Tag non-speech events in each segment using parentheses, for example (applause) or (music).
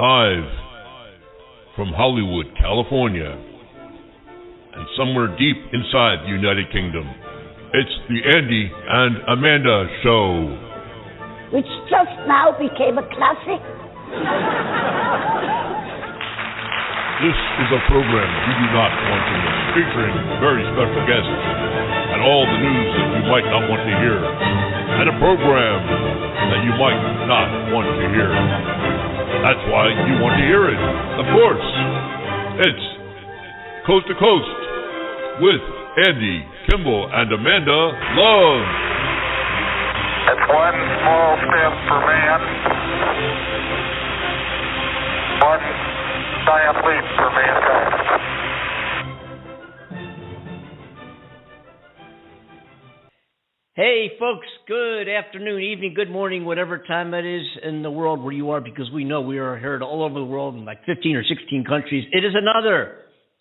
live from Hollywood, California, and somewhere deep inside the United Kingdom. It's the Andy and Amanda Show. which just now became a classic. This is a program you do not want to miss, featuring very special guests and all the news that you might not want to hear, and a program that you might not want to hear. That's why you want to hear it. Of course, it's Coast to Coast with Andy, Kimball, and Amanda Love. It's one small step for man, one giant leap for mankind. Hey, folks, good afternoon, evening, good morning, whatever time it is in the world where you are, because we know we are heard all over the world in like 15 or 16 countries. It is another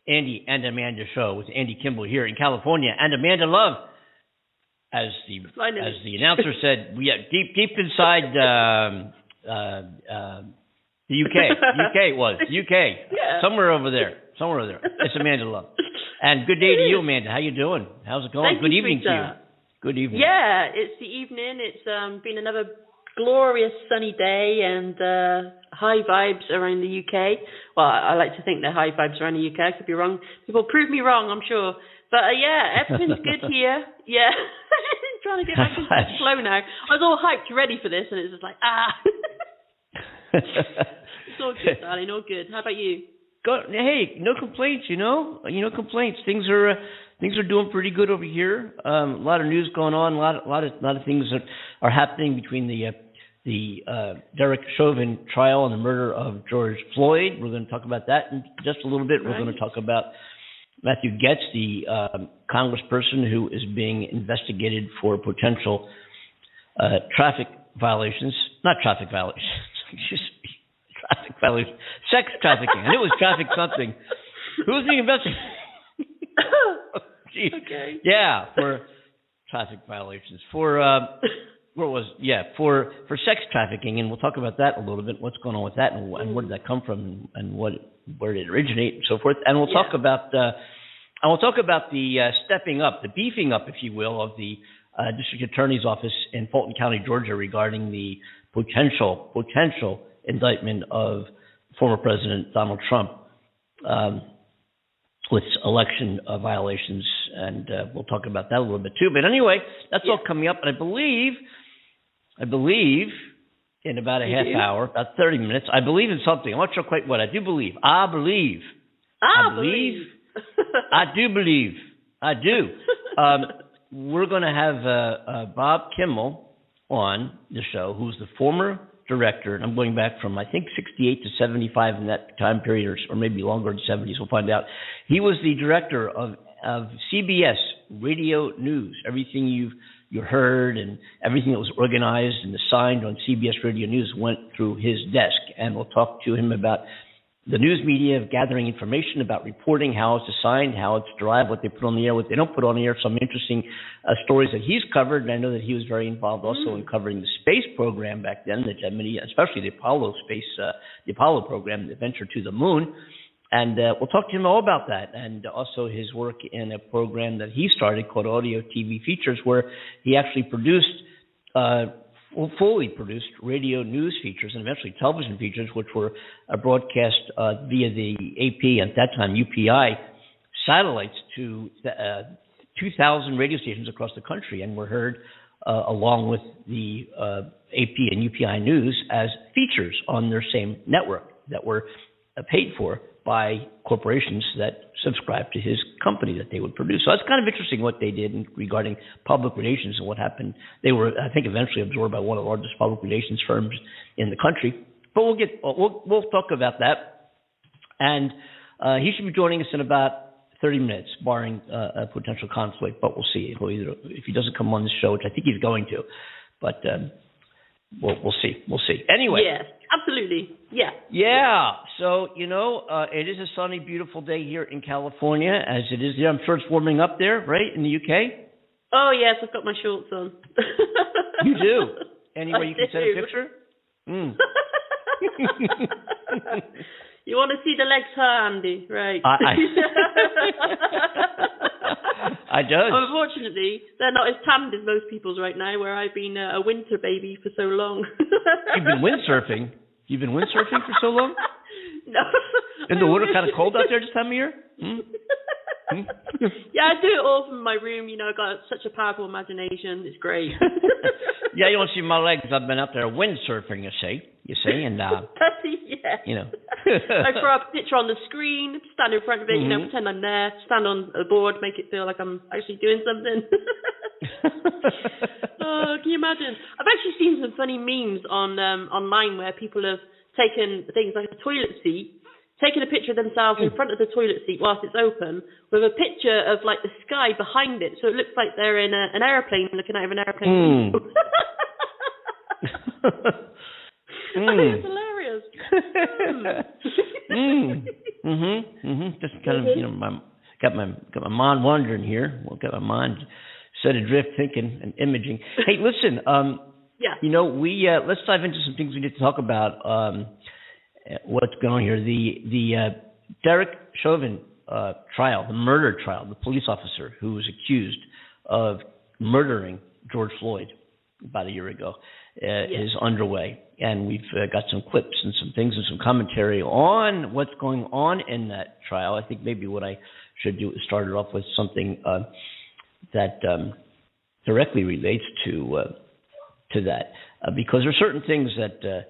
Andy and Amanda show with Andy Kimball here in California and Amanda Love. As the as the announcer said, we are deep deep inside um, uh, uh, the UK. UK (laughs) it was UK. Yeah. Somewhere over there. Somewhere over there. It's Amanda Love. And good day to you, Amanda. How you doing? How's it going? Thank good evening to you. Sweetheart. Good evening. Yeah, it's the evening. It's um, been another glorious sunny day and uh, high vibes around the UK. Well, I I like to think they're high vibes around the UK. I could be wrong. People prove me wrong, I'm sure. But uh, yeah, everything's (laughs) good here. Yeah, (laughs) trying to get back into the (laughs) flow now. I was all hyped, ready for this, and it's just like ah. it's all good, darling. All good. How about you? Go, hey, no complaints. You know, you know complaints. Things are uh, things are doing pretty good over here. Um, a lot of news going on. A lot, a lot of, lot of things that are happening between the uh, the uh, Derek Chauvin trial and the murder of George Floyd. We're going to talk about that in just a little bit. We're going to talk about Matthew Gaetz, the um, congressperson who is being investigated for potential uh, traffic violations. Not traffic violations. (laughs) Excuse me. Traffic violations. Sex trafficking. I knew it was traffic something. Who's being investigated? (laughs) (laughs) Okay. Yeah, for traffic violations. For uh, where was yeah for for sex trafficking, and we'll talk about that a little bit. What's going on with that, and, and where did that come from, and what where did it originate, and so forth. And we'll talk about uh, and we'll talk about the uh, stepping up, the beefing up, if you will, of the uh, district attorney's office in Fulton County, Georgia, regarding the potential potential indictment of former President Donald Trump. Um, with election uh, violations, and uh, we'll talk about that a little bit too. But anyway, that's all coming up, and I believe, I believe, in about a You half do? hour, about thirty minutes, I believe in something. I'm not sure quite what. I do believe. I believe. Ah, I believe- I do believe. I do. (laughs) Um, we're going to have uh, uh, Bob Kimmel on the show, who's the former director, and I'm going back from I think 68 to 75 in that time period, or, or maybe longer in the 70s. We'll find out. He was the director of of CBS Radio News. Everything you've you heard and everything that was organized and assigned on CBS Radio News went through his desk, and we'll talk to him about the news media of gathering information about reporting, how it's assigned, how it's derived, what they put on the air, what they don't put on the air, some interesting uh, stories that he's covered. And I know that he was very involved also in covering the space program back then, the Gemini, especially the Apollo space, uh, the Apollo program, the venture to the moon. And uh, we'll talk to him all about that, and also his work in a program that he started called Audio TV Features, where he actually produced uh, fully produced radio news features and eventually television features, which were uh, broadcast uh, via the AP and at that time UPI satellites to uh, 2,000 radio stations across the country, and were heard uh, along with the uh, AP and UPI news as features on their same network that were uh, paid for by corporations that subscribed to his company that they would produce. So that's kind of interesting what they did in, regarding public relations and what happened. They were, I think, eventually absorbed by one of the largest public relations firms in the country. But we'll get we'll we'll talk about that, and uh, he should be joining us in about 30 minutes, barring uh, a potential conflict. But we'll see. He'll either if he doesn't come on the show, which I think he's going to, but um, we'll we'll see. We'll see. Anyway. Yes, absolutely. Yeah. Yeah. So, you know, uh, it is a sunny, beautiful day here in California, as it is there. I'm sure it's warming up there, right, in the UK? Oh yes, I've got my shorts on. (laughs) You do. Anywhere (laughs) I you can send a picture? Mm. (laughs) you want to see the legs, huh, Andy? Right. I, I, (laughs) I does. Unfortunately, they're not as tanned as most people's right now. Where I've been uh, a winter baby for so long. (laughs) You've been windsurfing. You've been windsurfing for so long. (laughs) No. Isn't the water kind of cold out there this time of year? Hmm? Hmm? yeah, I do it all from my room. You know, I've got such a powerful imagination. It's great. yeah, you don't see my legs. I've been up there windsurfing. You see, you see, and uh, yeah. you know. (laughs) I throw up a picture on the screen, stand in front of it, you know, Mhm. pretend I'm there, stand on a board, make it feel like I'm actually doing something. (laughs) oh, can you imagine? I've actually seen some funny memes on um online where people have taken things like a toilet seat, taken a picture of themselves in front of the toilet seat whilst it's open, with a picture of like the sky behind it, so it looks like they're in a, an aeroplane looking out of an aeroplane Hmm. window. (laughs) I think Mm. it's hilarious. Mm. Mhm. Mhm. Just kind of, you know, my got my got my mind wandering here. Well, got my mind set adrift, thinking and imaging. Hey, listen. Um, Yeah. you know, we uh, let's dive into some things we need to talk about. Um, what's going on here? The the uh, Derek Chauvin uh, trial, the murder trial, the police officer who was accused of murdering George Floyd about a year ago, uh, is underway, and we've uh, got some clips and some things and some commentary on what's going on in that trial. I think maybe what I should do is start it off with something uh, that um, directly relates to uh, to that, uh, because there are certain things that uh,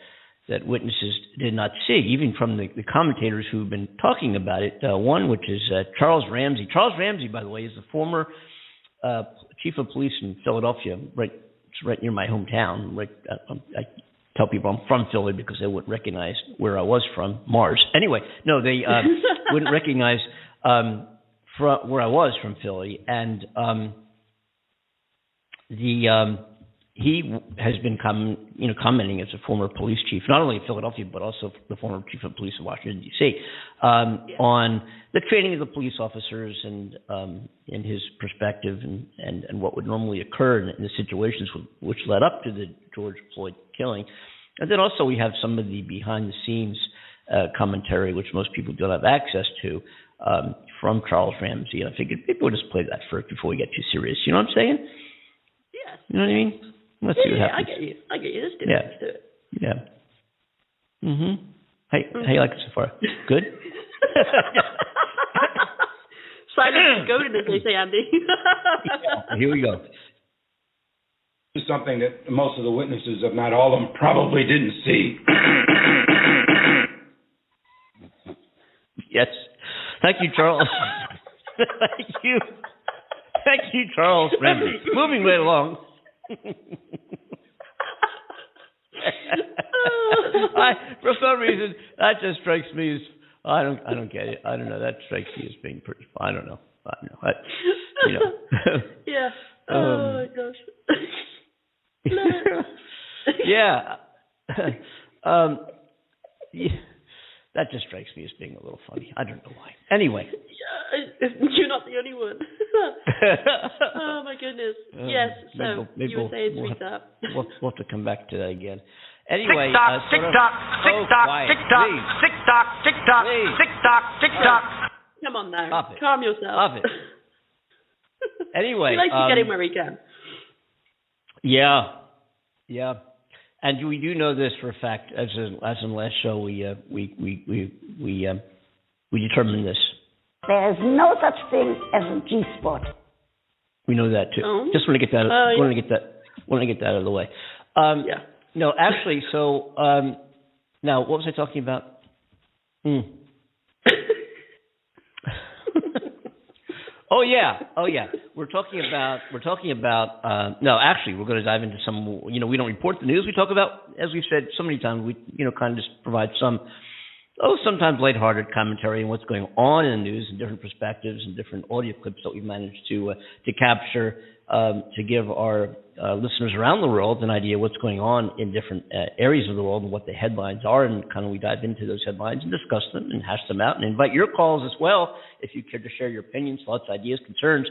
that witnesses did not see, even from the, the commentators who've been talking about it. Uh, one, which is Charles Ramsey. Charles Ramsey, by the way, is the former chief of police in Philadelphia, right, right near my hometown. Right, uh, I tell people I'm from Philly because they wouldn't recognize where I was from, Mars. Anyway, no, they uh, (laughs) wouldn't recognize um, from where I was from Philly, and um, the um, he has been com- you know commenting as a former police chief, not only in Philadelphia but also the former chief of police of Washington D.C. Um, on the training of the police officers and um, in his perspective and, and, and what would normally occur in, in the situations which led up to the George Floyd killing, and then also we have some of the behind the scenes uh, commentary which most people don't have access to um, from Charles Ramsey. And I figured maybe we'll just play that first before we get too serious. You know what I'm saying? Yes. You know what I mean? Let's Yeah, see what happens. yeah, I get you. I get you. Let's do Yeah. it. Let's do it. Yeah. Mhm. Hey, how you like it so far? Good. Silence is golden, as they say, Andy. Here we go. This is something that most of the witnesses, if not all of them, probably didn't see. Yes. Thank you, Charles. (laughs) Thank you. Thank you, Charles Ramsey. Moving right along. (laughs) I, for some reason, that just strikes me as I don't, I don't get it. I don't know. That strikes me as being pretty. I don't know. I don't know. I, you know. (laughs) yeah. (laughs) Um, oh my gosh. yeah. um, yeah. That just strikes me as being a little funny. I don't know why. Anyway. Yeah, (laughs) you're not the only one. (laughs) oh my goodness. (laughs) Uh, yes. So maybe we'll- maybe you were we'll- saying we'll sweet up. we'll, we'll have to come back to that again. Anyway, tick tock, uh, tick sort of- tock, tick oh, tock, quiet, tick tock, please. tick tock, tick tock, tick tock, tick tock. Come on now. Stop it. Calm yourself. Stop it. Anyway, he likes to um, get in where he can. Yeah, yeah, and we do know this for a fact. As in, as in last show, we uh, we we we we um, we determined this. There is no such thing as a G spot. We know that too. Oh. Just want to get that. Yeah. Want to get that. Want to get that out of the way. Um, Yeah. No, actually, so um, now what was I talking about? Hmm. Oh yeah, oh yeah. We're talking about we're talking about uh, no, actually, we're going to dive into some. You know, we don't report the news. We talk about, as we've said so many times, we you know kind of just provide some oh, sometimes lighthearted commentary on what's going on in the news and different perspectives and different audio clips that we've managed to uh, to capture um, to give our uh, listeners around the world an idea what's going on in different uh, areas of the world and what the headlines are, and kind of we dive into those headlines and discuss them and hash them out and invite your calls as well if you care to share your opinions, thoughts, ideas, concerns.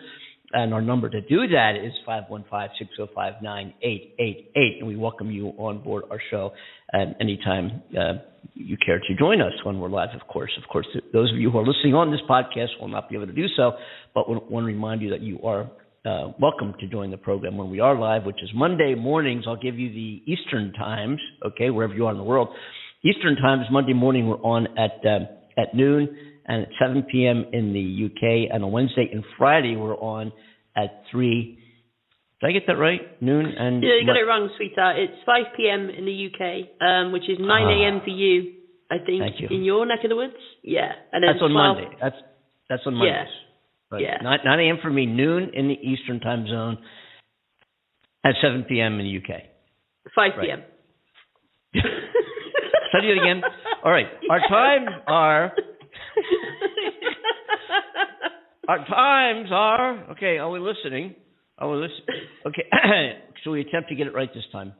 And our number to do that is 515-605-9888. And we welcome you on board our show at any time uh, you care to join us when we're live, of course. Of course, those of you who are listening on this podcast will not be able to do so, but we want to remind you that you are uh, welcome to join the program when we are live, which is Monday mornings. I'll give you the Eastern times, okay, wherever you are in the world. Eastern times, Monday morning, we're on at uh, at noon and at 7 p.m. in the UK, and on Wednesday and Friday we're on at 3. Did I get that right? Noon and Yeah, you got it wrong, sweetheart. It's 5 p.m. in the UK, um, which is 9 a.m. for you, I think, you. in your neck of the woods. Yeah, and then That's on 12 Monday. That's that's on Mondays. Yeah. Right. Yeah. 9, 9 a.m. for me, noon in the Eastern time zone, at 7 p.m. in the UK. 5 Right. p.m. Study (laughs) it again. All right. Our times are our times are okay. Are we listening? Are we listening? Okay. (clears throat) so we attempt to get it right this time.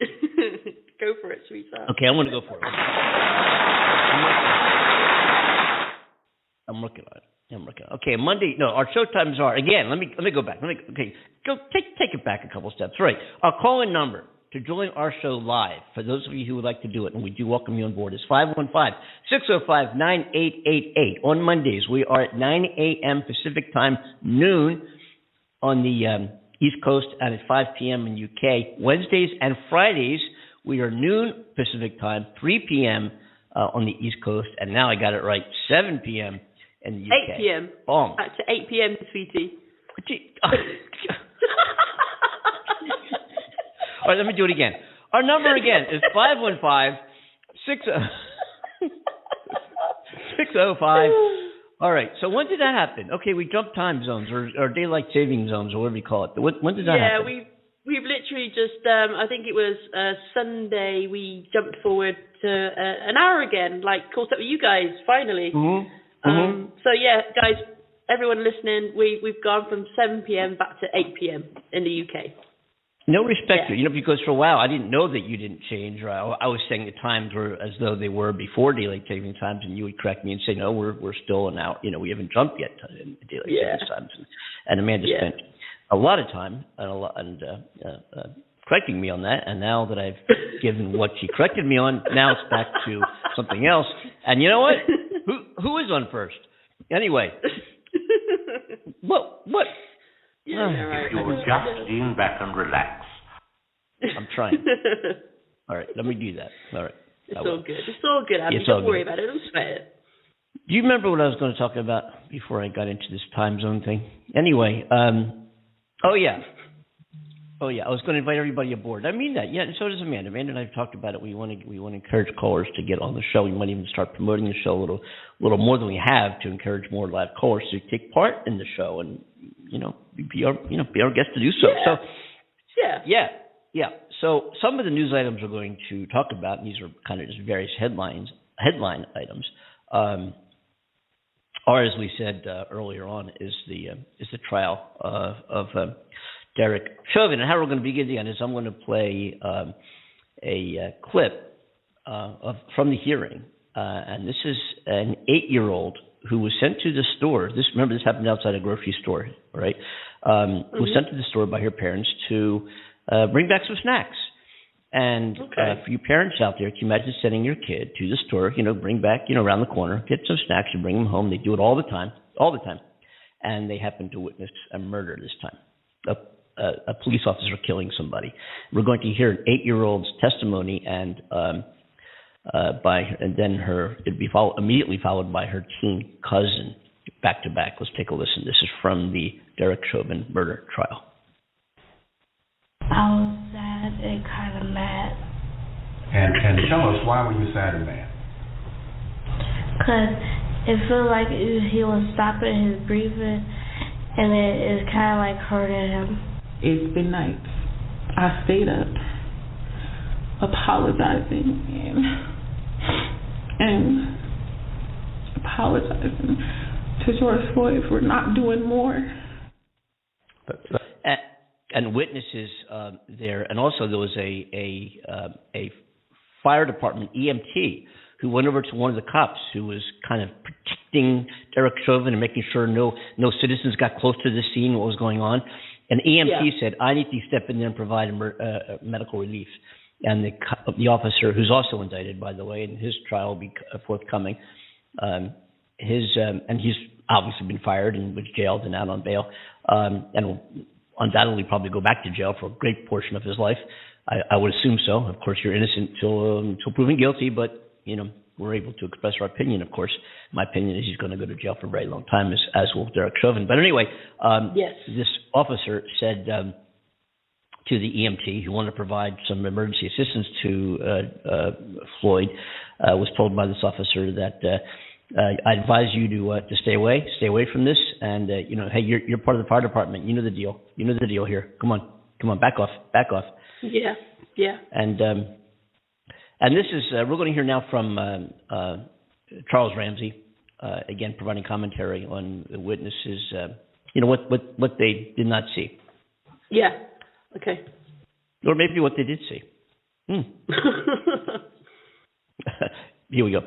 (laughs) Go for it, sweetheart. Okay, I'm going to go for it. (laughs) I'm looking at it. I'm looking. Okay, Monday. No, our show times are again. Let me let me go back. Let me okay. Go take take it back a couple steps. Right. Our call-in number to join our show live for those of you who would like to do it, and we do welcome you on board, is 515-605-9888. On Mondays, we are at 9 a.m. Pacific time, noon on the um, East Coast, and at 5 p.m. in UK. Wednesdays and Fridays, we are noon Pacific time, 3 p.m. Uh, on the East Coast, and now I got it right, 7 p.m. in the UK. 8 p.m. Back to 8 p.m., sweetie. (laughs) All right, let me do it again. Our number again is 515 605. (laughs) All right, so when did that happen? Okay, we jumped time zones or, or daylight saving zones or whatever you call it. When, when did that yeah, happen? Yeah, we we've literally just um I think it was uh Sunday we jumped forward to uh, an hour again, like caught up with you guys finally. Mhm. Um so yeah, guys, everyone listening, we we've gone from 7 p.m. back to 8 p.m. in the UK. No respect Yeah. to you know, because for a while I didn't know that you didn't change. Or I, I was saying the times were as though they were before daylight saving times, and you would correct me and say, no, we're we're still an hour. You know, we haven't jumped yet to daylight Yeah. saving times. And, and Amanda Yeah. spent a lot of time and a lot and uh, uh, uh, correcting me on that. And now that I've given what she corrected me on, now it's back to something else. And you know what? Who who is on first? Anyway, (laughs) what what? yeah, Oh. right. If you will just lean back and relax. I'm trying. (laughs) All right, let me do that. All right. it's all good. It's all good, Andy. It's all Don't worry good. about it. Don't sweat it. Do you remember what I was going to talk about before I got into this time zone thing? Anyway, um, oh yeah, oh yeah, I was going to invite everybody aboard. I mean that, yeah, and so does Amanda. Amanda and I have talked about it. We want to we want to encourage callers to get on the show. We might even start promoting the show a little little more than we have to encourage more live callers to take part in the show and you know be our you know be our guest to do so. Yeah. So Yeah. yeah, yeah. So some of the news items we're going to talk about, and these are kind of just various headlines, headline items, um, are as we said uh, earlier on, is the uh, is the trial uh, of uh, Derek Chauvin. And how we're going to begin again is I'm going to play um, a uh, clip uh, of from the hearing, uh, and this is an eight-year-old who was sent to the store. This remember this happened outside a grocery store, right? Um, Was sent to the store by her parents to uh, bring back some snacks. And Okay. uh, for you parents out there, can you imagine sending your kid to the store, you know, bring back, you know, around the corner, get some snacks and bring them home. They do it all the time, all the time. And they happen to witness a murder this time. A, a, a police officer killing somebody. We're going to hear an eight-year-old's testimony and um, uh, by and then her it'd be follow, immediately followed by her teen cousin back to back. Let's take a listen. This is from the Derek Chauvin murder trial. I was sad and kind of mad And and tell us why were you sad and mad? because it felt like he was stopping his breathing and it, it is kind of like hurting him. It's been nights. I stayed up apologizing and and apologizing to George Floyd for not doing more. And, and witnesses um, there, and also there was a a uh, a fire department EMT who went over to one of the cops who was kind of protecting Derek Chauvin and making sure no no citizens got close to the scene, what was going on. And EMT Yeah. said, "I need to step in there and provide uh, uh, medical relief." And the the officer, who's also indicted, by the way, and his trial will be c- forthcoming, um, his um, and he's obviously been fired and was jailed and out on bail, um, and will undoubtedly probably go back to jail for a great portion of his life. I, I would assume so. Of course, you're innocent till um, till proven guilty, but you know we're able to express our opinion. Of course, my opinion is he's going to go to jail for a very long time, as as will Derek Chauvin. But anyway, um, Yes. this officer said. Um, to the EMT who wanted to provide some emergency assistance to uh, uh, Floyd uh, was told by this officer that uh, uh, I advise you to uh, to stay away, stay away from this, and uh, you know, hey, you're you're part of the fire department. You know the deal. You know the deal here. Come on, come on, back off, back off. Yeah. Yeah. And um, and this is uh, we're going to hear now from um, uh, Charles Ramsey uh, again, providing commentary on the witnesses. Uh, you know what what what they did not see, Yeah. Okay. or maybe what they did see. Hmm. (laughs) Here we go.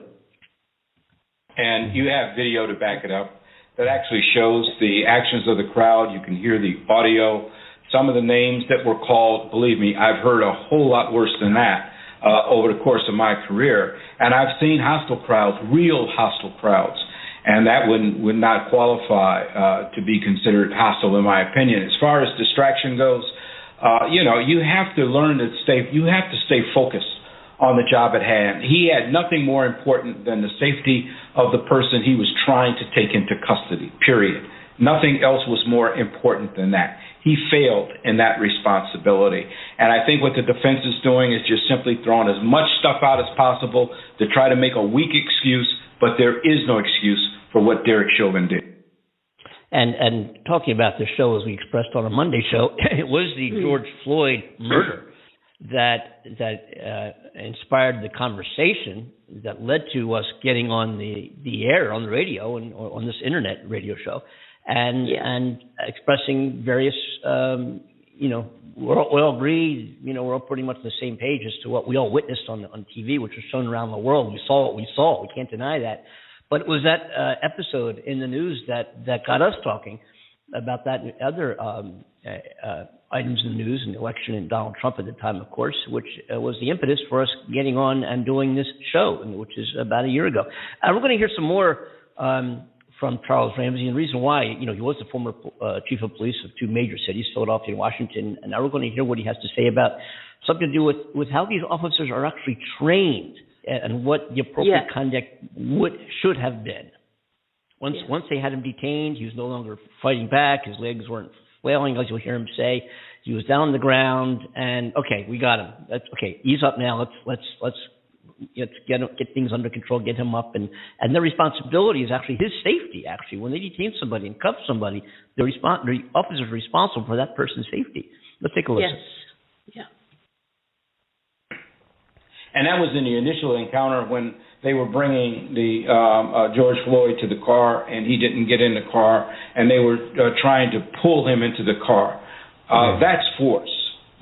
and you have video to back it up that actually shows the actions of the crowd. You can hear the audio. Some of the names that were called, believe me, I've heard a whole lot worse than that uh, over the course of my career. And I've seen hostile crowds, real hostile crowds. And that would, would not qualify uh, to be considered hostile, in my opinion. As far as distraction goes, uh, you know, you have to learn to stay, you have to stay focused on the job at hand. He had nothing more important than the safety of the person he was trying to take into custody, period. Nothing else was more important than that. He failed in that responsibility. And I think what the defense is doing is just simply throwing as much stuff out as possible to try to make a weak excuse, but there is no excuse for what Derek Chauvin did. And and talking about the show as we expressed on a Monday show, (laughs) it was the George Floyd murder that that uh, inspired the conversation that led to us getting on the the air on the radio and or on this internet radio show, and Yeah. and expressing various um, you know we're all, we all agree you know we're all pretty much on the same page as to what we all witnessed on on TV, which was shown around the world. We saw what we saw. We can't deny that. But it was that uh, episode in the news that that got us talking about that and other um, uh, uh, items in the news and the election and Donald Trump at the time, of course, which uh, was the impetus for us getting on and doing this show, which is about a year ago. And we're going to hear some more um, from Charles Ramsey, and the reason why, you know, he was the former uh, chief of police of two major cities, Philadelphia and Washington, and now we're going to hear what he has to say about something to do with, with how these officers are actually trained and what the appropriate Yeah. conduct would should have been. Once Yeah. once they had him detained, he was no longer fighting back. His legs weren't flailing, as you'll hear him say. He was down on the ground, and okay, we got him. That's okay. Ease up now. Let's let's let's let's get get things under control. Get him up, and and their responsibility is actually his safety. Actually, when they detain somebody and cuff somebody, the respon the officer is responsible for that person's safety. Let's take a listen. Yes. Yeah. And that was in the initial encounter when they were bringing the um, uh, George Floyd to the car, and he didn't get in the car, and they were uh, trying to pull him into the car. Uh, That's force,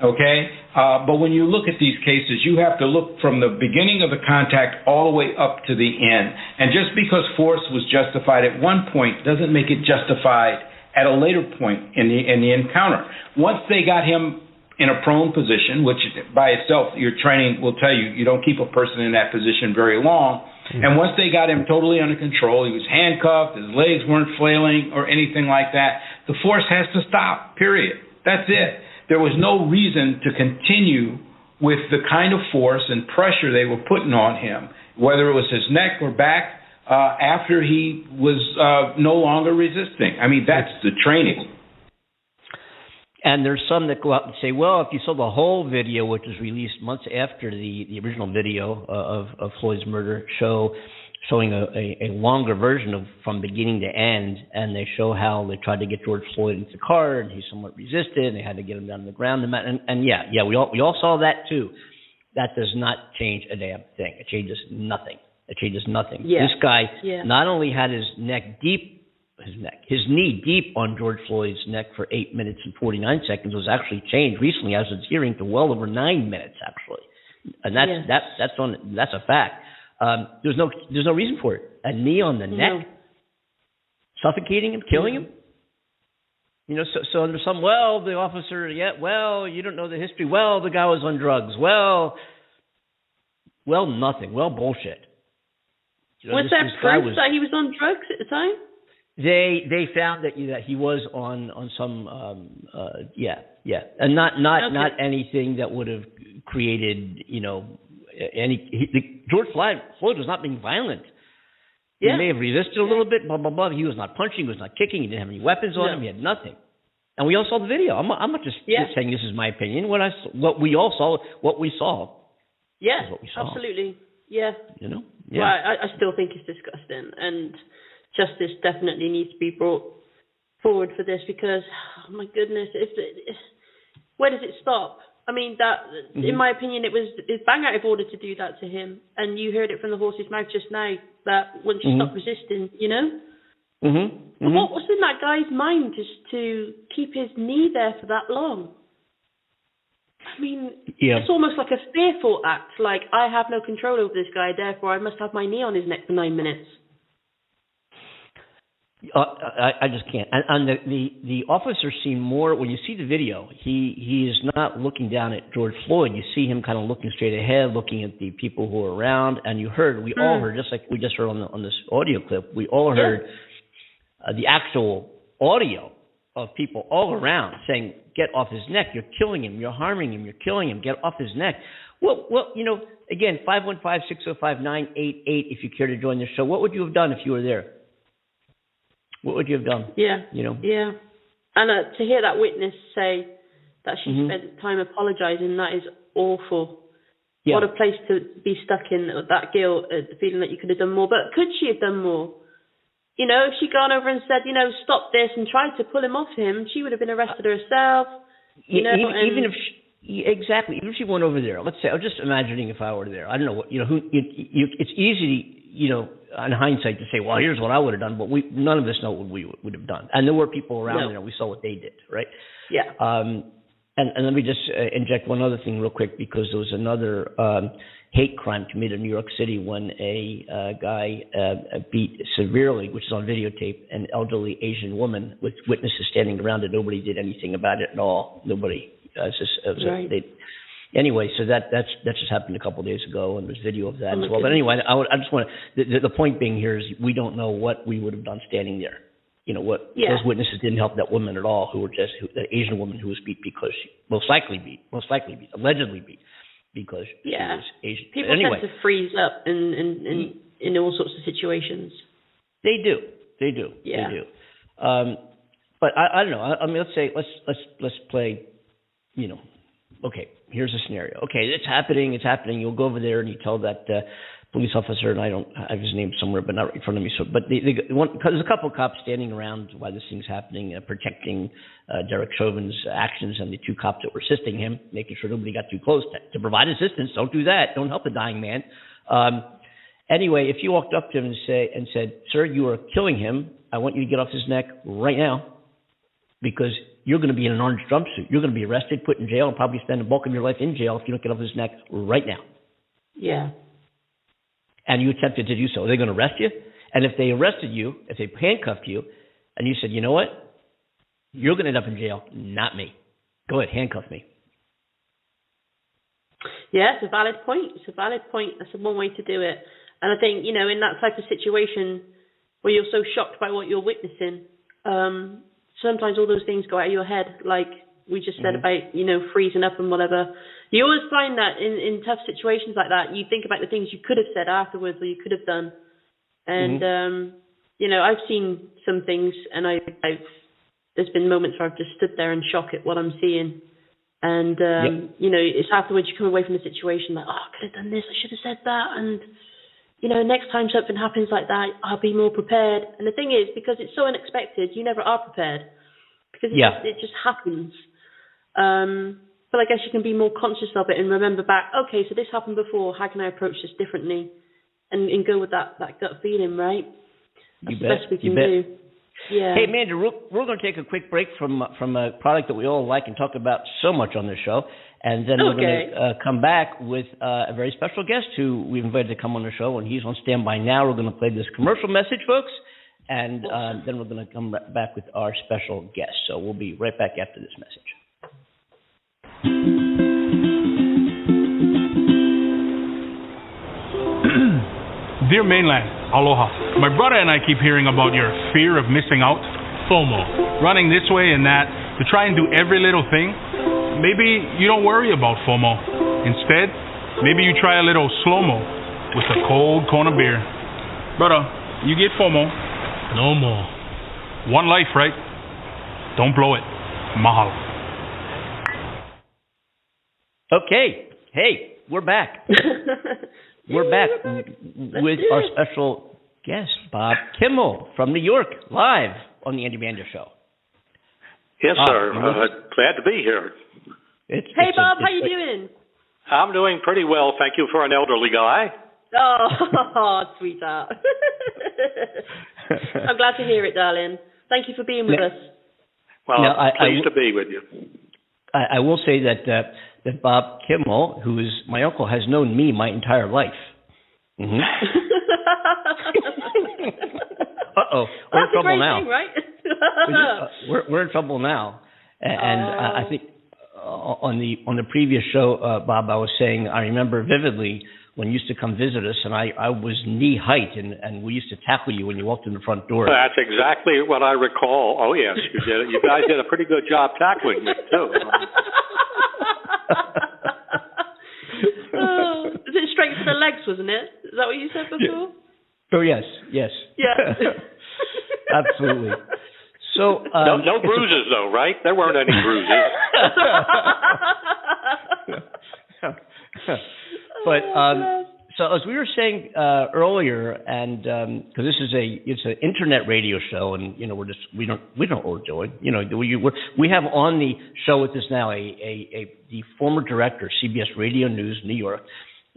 okay? Uh, but when you look at these cases, you have to look from the beginning of the contact all the way up to the end. And just because force was justified at one point doesn't make it justified at a later point in the in the encounter. Once they got him in a prone position, which by itself your training will tell you you don't keep a person in that position very long. And once they got him totally under control, he was handcuffed, his legs weren't flailing or anything like that. The force has to stop. Period. That's it. There was no reason to continue with the kind of force and pressure they were putting on him, whether it was his neck or back. Uh, after he was uh, no longer resisting. I mean, that's the training. And there's some that go out and say, well, if you saw the whole video, which was released months after the, the original video uh, of, of Floyd's murder, show showing a, a, a longer version of from beginning to end, and they show how they tried to get George Floyd into the car, and he somewhat resisted, and they had to get him down to the ground. And, and, and yeah, yeah, we all we all saw that too. That does not change a damn thing. It changes nothing. It changes nothing. Yeah. This guy Yeah. not only had his neck deep his neck, his knee deep on George Floyd's neck for eight minutes and 49 seconds was actually changed recently, as it's hearing, to well over nine minutes actually, and that's that's that's on that's a fact. Um, there's no there's no reason for it. A knee on the No. neck, suffocating him, killing him. You know, so so under some well, the officer, yeah, well, you don't know the history. Well, the guy was on drugs. Well, well, nothing. Well, bullshit. You know, was this- there this guy proof was- that he was on drugs at the time? they they found that that he was on on some um uh yeah yeah and not not Okay. not anything that would have created you know any he, the, George Floyd Floyd was not being violent. Yeah. He may have resisted a little bit, blah blah blah. He was not punching, he was not kicking, he didn't have any weapons on No. him, he had nothing. And we all saw the video. I'm not- I'm not just Yeah. saying this is my opinion. What I what we all saw, what we saw, Yeah, is what we saw. absolutely. Yeah. you know. Yeah. Well, I, I still think it's disgusting, and justice definitely needs to be brought forward for this because, oh my goodness, if, if where does it stop? I mean, that in Mhm. my opinion, it was it's bang out of order to do that to him, and you heard it from the horse's mouth just now that once you Mhm. stop resisting, you know. Mhm. But Mhm. What was in that guy's mind just to keep his knee there for that long? I mean, Yeah. it's almost like a fearful act. Like I have no control over this guy, therefore I must have my knee on his neck for nine minutes. Uh, I, I just can't. And, and the, the the officer seemed more when you see the video. He he is not looking down at George Floyd. You see him kind of looking straight ahead, looking at the people who are around. And you heard, we all Hmm. heard, just like we just heard on the, on this audio clip. We all Yeah. heard uh, the actual audio of people all around saying, "Get off his neck! You're killing him! You're harming him! You're killing him! Get off his neck!" Well, well, you know, again, five one five six zero five nine eight eight. If you care to join the show, what would you have done if you were there? What would you have done? Yeah. You know. Yeah. And uh, to hear that witness say that she Mhm. spent time apologizing, that is awful. Yeah. What a place to be stuck in, uh, that guilt, uh, the feeling that you could have done more. But could she have done more? You know, if she'd gone over and said, you know, stop this and tried to pull him off him, she would have been arrested herself. You know, even, and- even if she, yeah, exactly, even if she went over there, let's say, I'm just imagining if I were there. I don't know what you know. Who you, you, it's easy, you know, in hindsight to say, well, here's what I would have done, but we none of us know what we would, have done. And there were people around No. there. We saw what they did, right? Yeah. Um, and, and let me just uh, inject one other thing real quick because there was another um, hate crime committed in New York City when a uh, guy uh, beat severely, which is on videotape, an elderly Asian woman with witnesses standing around and nobody did anything about it at all. Nobody. Uh, just, it was a- Right. they, anyway, so that that's that just happened a couple of days ago, and there's video of that Oh, as well. But anyway, I, I just want to. The, the, the point being here is we don't know what we would have done standing there. You know what? Yeah. Those witnesses didn't help that woman at all, who were just who, the Asian woman who was beat because she most likely beat, most likely beat, allegedly beat because Yeah. she was Asian. People anyway, tend to freeze up in, in, in, in all sorts of situations. They do. They do. Yeah. They do. Um, but I, I don't know. I, I mean, let's say let's let's let's play. You know, okay. Here's a scenario. Okay, it's happening. It's happening. You'll go over there and you tell that uh, police officer, and I don't I have his name somewhere, but not right in front of me. So, but they, they one, there's a couple of cops standing around while this thing's happening, uh, protecting uh, Derek Chauvin's actions, and the two cops that were assisting him, making sure nobody got too close to, to provide assistance. Don't do that. Don't help a dying man. Um, Anyway, if you walked up to him and say and said, "Sir, you are killing him. I want you to get off his neck right now, because you're going to be in an orange jumpsuit. You're going to be arrested, put in jail, and probably spend the bulk of your life in jail if you don't get off his neck right now." Yeah. And you attempted to do so. Are they going to arrest you? And if they arrested you, if they handcuffed you, and you said, "You know what? You're going to end up in jail, not me. Go ahead, handcuff me." Yeah, it's a valid point. It's a valid point. That's one way to do it. And I think, you know, in that type of situation where you're so shocked by what you're witnessing, um, sometimes all those things go out of your head, like we just said Mhm. about, you know, freezing up and whatever. You always find that in, in tough situations like that, you think about the things you could have said afterwards or you could have done. And, um, you know, I've seen some things and I, I've, there's been moments where I've just stood there in shock at what I'm seeing. And, um, you know, it's afterwards you come away from the situation like, oh, I could have done this, I should have said that. And, you know, next time something happens like that, I'll be more prepared. And the thing is, because it's so unexpected, you never are prepared because it, Yeah. just, it just happens. Um, but I guess you can be more conscious of it and remember back, okay, so this happened before. How can I approach this differently? And, and go with that, that gut feeling, right? That's You the bet. best we You can bet. do. Yeah. Hey, Amanda, we're, we're going to take a quick break from from a product that we all like and talk about so much on this show, And then we're going to uh, come back with uh, a very special guest who we've invited to come on the show, and he's on standby now. We're going to play this commercial message, folks, and uh, then we're going to come back with our special guest. So we'll be right back after this message. (clears throat) Dear Mainland, aloha. My brother and I keep hearing about your fear of missing out, FOMO. Running this way and that to try and do every little thing. Maybe you don't worry about FOMO. Instead, maybe you try a little slow mo with a cold Kona beer. Brother, you get FOMO. No more. One life, right? Don't blow it. Mahalo. Okay. Hey, we're back. (laughs) We're back with our special guest, Bob Kimmel from New York, live on the Andy Mander Show. Yes, sir. you Uh, glad to be here. It's, Hey it's a- Bob, how you doing? I'm doing pretty well, thank you for an elderly guy. Oh, (laughs) sweetheart. (laughs) I'm glad to hear it, darling. Thank you for being with Now- us. Well, No, I- I pleased w- to be with you. I, I will say that uh, that Bob Kimmel, who is my uncle, has known me my entire life. (laughs) hmm Uh oh, we're in That's a trouble great now. thing, right? Uh, we're we're in trouble now, A- and I I think on the on the previous show, uh, Bob, I was saying I remember vividly when you used to come visit us, and I I was knee height, and and we used to tackle you when you walked in the front door. That's exactly what I recall. Oh yes, you did. You guys did a pretty good job tackling me too. oh, is (laughs) it straight for the legs, wasn't it? Is that what you said before? Oh yes, yes, Yeah. (laughs) absolutely. (laughs) So um, no, no bruises though, right? There weren't any bruises. (laughs) but um, so as we were saying uh, earlier, and because this is a it's an internet radio show, and you know we're just we don't we don't know what we're doing. You know we we're, we have on the show with us now a, a a the former director CBS Radio News New York.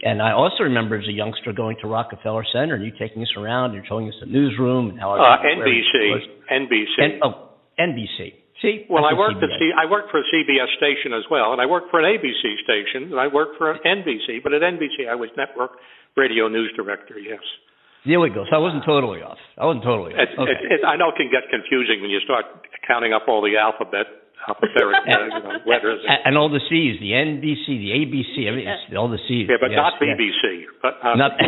And I also remember as a youngster going to Rockefeller Center and you taking us around and showing us the newsroom and how Uh. NBC, NBC. And, oh, NBC. See, Well, I worked at. C- I worked for a CBS station as well, and I worked for an ABC station, and I worked for an NBC. But at NBC, I was network radio news director. Yes, There we go. So I wasn't totally off. I wasn't totally off. it, Okay. it, it, I know it can get confusing when you start counting up all the alphabet, uh, you know, and all the C's, the NBC, the ABC, everything, it's all the C's. yeah, but Yes, not yes. BBC. But uh, Not- (laughs)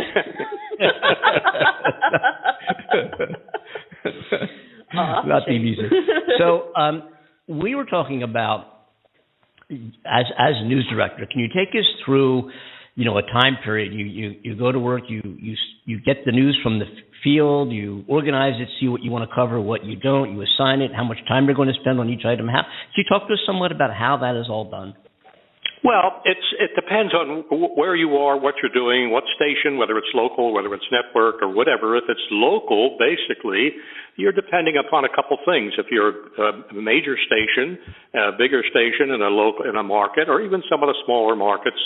(laughs) not. BBC. So um, we were talking about as as news director. Can you take us through, you know, a time period? You you you go to work. You you you get the news from the field. You organize it. See what you want to cover. What you don't. You assign it. How much time you're going to spend on each item. How can you talk to us somewhat about how that is all done? Well, it's it depends on wh- where you are, what you're doing, what station, whether it's local, whether it's network or whatever. If it's local, basically, you're depending upon a couple things. If you're a major station, a bigger station in a local in a market, or even some of the smaller markets,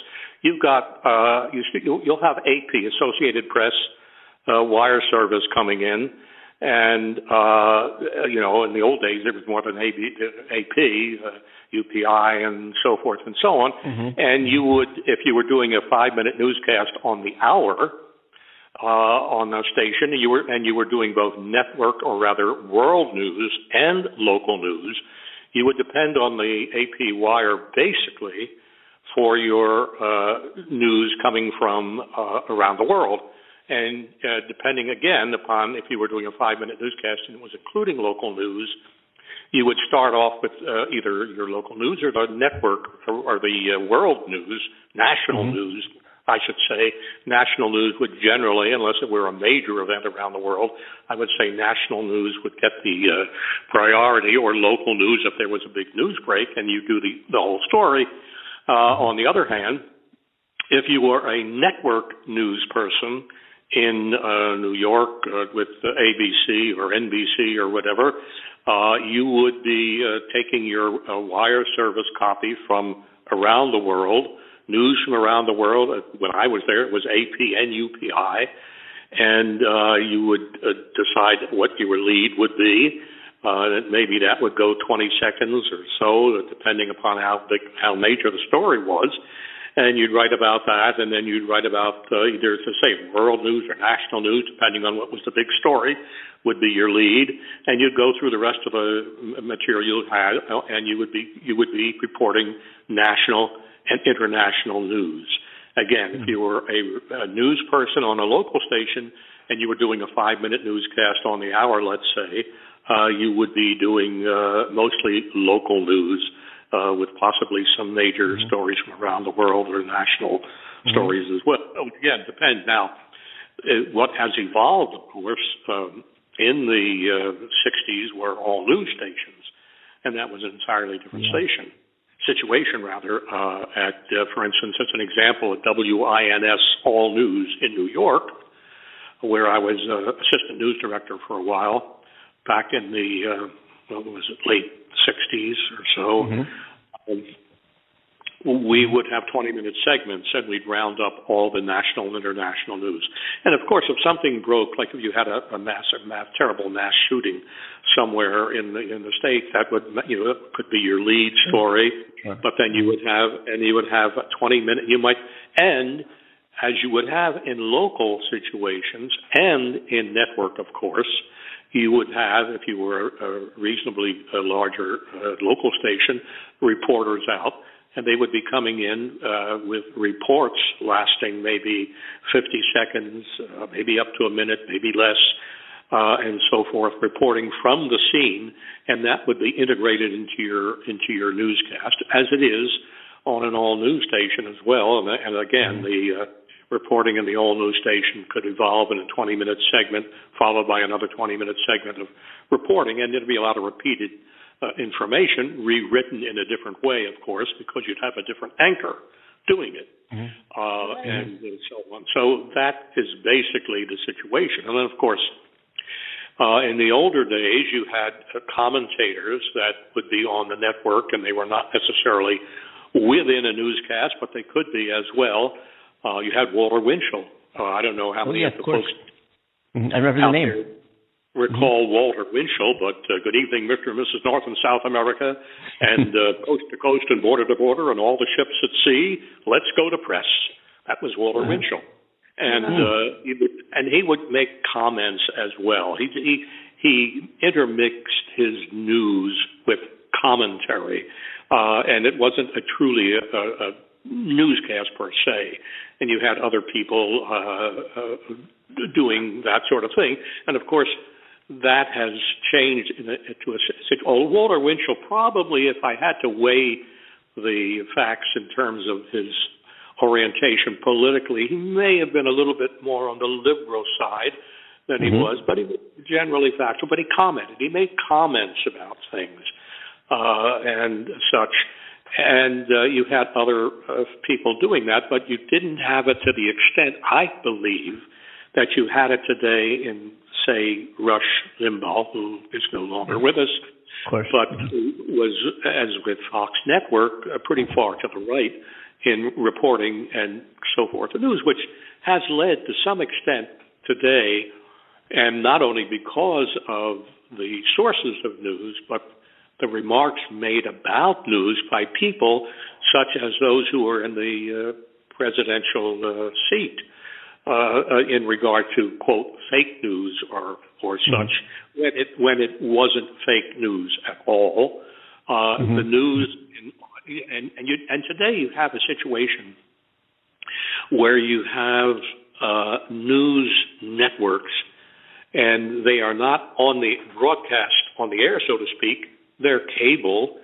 you've got uh, you you'll you'll have AP, Associated Press, uh, wire service coming in. And uh, you know, in the old days, there was more than AB, AP, uh, UPI, and so forth and so on. And you would, if you were doing a five-minute newscast on the hour uh, on the station, you were and you were doing both network or rather world news and local news, you would depend on the AP wire basically for your uh, news coming from uh, around the world. And uh, depending again upon if you were doing a five minute newscast and it was including local news, you would start off with uh, either your local news or the network or, or the uh, world news, national news, I should say. National news would generally, unless it were a major event around the world, I would say national news would get the uh, priority, or local news if there was a big news break and you do the, the whole story. Uh, on the other hand, if you were a network news person in uh, New York uh, with ABC or NBC or whatever, uh, you would be uh, taking your uh, wire service copy from around the world, news from around the world. Uh, When I was there, it was AP and UPI, and uh, you would decide what your lead would be. Uh, maybe that would go 20 seconds or so, depending upon how big, how major the story was. And you'd write about that, and then you'd write about uh, either, to say, world news or national news, depending on what was the big story, would be your lead. And you'd go through the rest of the material you had, uh, and you would be you would be reporting national and international news. Again, if you were a, a news person on a local station and you were doing a five minute newscast on the hour, let's say, uh, you would be doing uh, mostly local news uh, with possibly some major mm-hmm. stories from around the world or national mm-hmm. stories as well. Oh, again, depends. Now, it, what has evolved, of course, um, in the uh, 60s were all news stations, and that was an entirely different yeah. station situation, rather. Uh, at, uh, for instance, as an example, at WINS All News in New York, where I was uh, assistant news director for a while back in the uh, what was it late 60s or so. Mm-hmm. Um, we would have 20 minute segments and we'd round up all the national and international news. And of course, if something broke, like if you had a, a massive, mass, terrible mass shooting somewhere in the in the state, that would you know could be your lead story. Sure. But then you would have and you would have a 20 minute. You might end as you would have in local situations and in network, of course you would have, if you were a reasonably a larger uh, local station, reporters out, and they would be coming in uh, with reports lasting maybe 50 seconds, uh, maybe up to a minute, maybe less, uh, and so forth, reporting from the scene, and that would be integrated into your into your newscast, as it is on an all news station as well. And, and again, the uh, reporting in the all news station could evolve in a 20 minute segment, followed by another 20 minute segment of reporting, and there'd be a lot of repeated uh, information, rewritten in a different way, of course, because you'd have a different anchor doing it, mm-hmm. uh, and, and so on. So that is basically the situation. And then, of course, uh, in the older days, you had uh, commentators that would be on the network, and they were not necessarily within a newscast, but they could be as well. Uh, you had Walter Winchell. Uh, I don't know how oh, many yeah, of the course. folks mm-hmm. I remember the name. Recall mm-hmm. Walter Winchell, but uh, good evening, Mr. and Mrs. North and South America, and uh, (laughs) coast to coast and border to border, and all the ships at sea. Let's go to press. That was Walter mm-hmm. Winchell, and uh, he would, and he would make comments as well. He he he intermixed his news with commentary, uh, and it wasn't a truly a, a newscast per se, and you had other people uh, uh, doing that sort of thing. And of course, that has changed in a, to a. Oh, Walter Winchell probably, if I had to weigh the facts in terms of his orientation politically, he may have been a little bit more on the liberal side than he mm-hmm. was, but he was generally factual. But he commented. He made comments about things uh, and such and uh, you had other uh, people doing that, but you didn't have it to the extent, I believe, that you had it today in, say, Rush Limbaugh, who is no longer with us, but mm-hmm. was, as with Fox Network, uh, pretty far to the right in reporting and so forth the news, which has led to some extent today, and not only because of the sources of news, but the remarks made about news by people such as those who were in the uh, presidential uh, seat uh, uh in regard to quote fake news or or mm-hmm. such mm-hmm. when it when it wasn't fake news at all. Uh, mm-hmm. The news and and you and today you have a situation where you have uh, news networks and they are not on the broadcast on the air, so to speak their cable,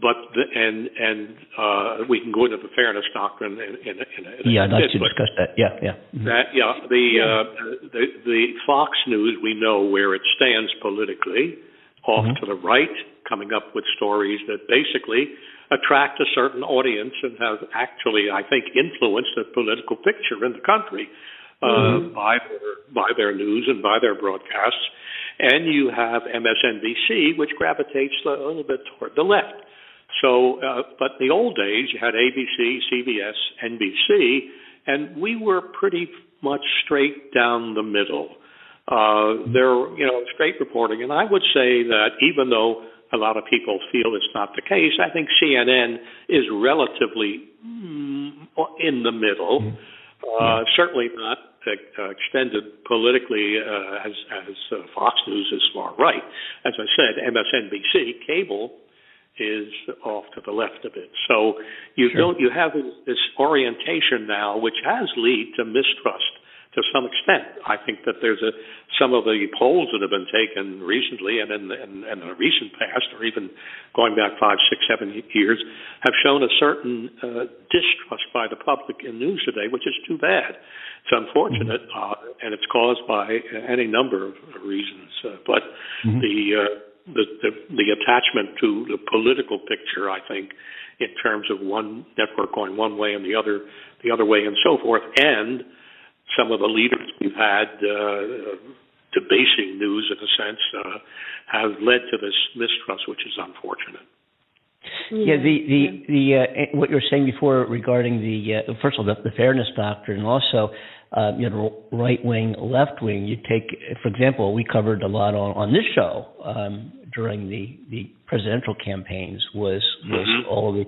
but the, and and uh, we can go into the fairness doctrine in, in, in, yeah, I'd like to discuss that. Yeah, yeah. Mm-hmm. That yeah, the, yeah. Uh, the the Fox News we know where it stands politically, off mm-hmm. to the right, coming up with stories that basically attract a certain audience and have actually, I think, influenced the political picture in the country uh, mm-hmm. by their by their news and by their broadcasts and you have MSNBC, which gravitates a little bit toward the left. So, uh, but in the old days, you had ABC, CBS, NBC, and we were pretty much straight down the middle. Uh, they're you know straight reporting, and I would say that even though a lot of people feel it's not the case, I think CNN is relatively mm, in the middle. Mm-hmm. Uh, certainly not extended politically uh, as as uh, Fox News is far right. As I said, MSNBC cable is off to the left of it. So you sure. don't you have this orientation now, which has lead to mistrust to some extent. I think that there's a some of the polls that have been taken recently and in, in, in the recent past, or even going back five, six, seven years, have shown a certain uh, distrust by the public in news today, which is too bad. It's unfortunate, mm-hmm. uh, and it's caused by any number of reasons. Uh, but mm-hmm. the, uh, the the the attachment to the political picture, I think, in terms of one network going one way and the other the other way, and so forth, and some of the leaders we've had uh, debasing news, in a sense, uh, have led to this mistrust, which is unfortunate. Yeah, the the the uh, what you were saying before regarding the uh, first of all the, the fairness doctrine, and also uh, you know right wing, left wing. You take, for example, we covered a lot on on this show um, during the the presidential campaigns was was mm-hmm. all the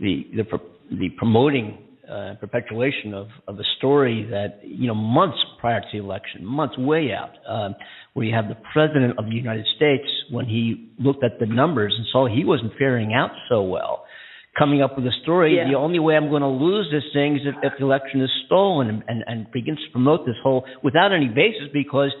the the, the promoting uh, perpetuation of, of a story that you know months prior to the election, months way out, um, where you have the president of the United States when he looked at the numbers and saw he wasn't faring out so well, coming up with a story. Yeah. The only way I'm going to lose this thing is if, if the election is stolen, and, and, and begins to promote this whole without any basis because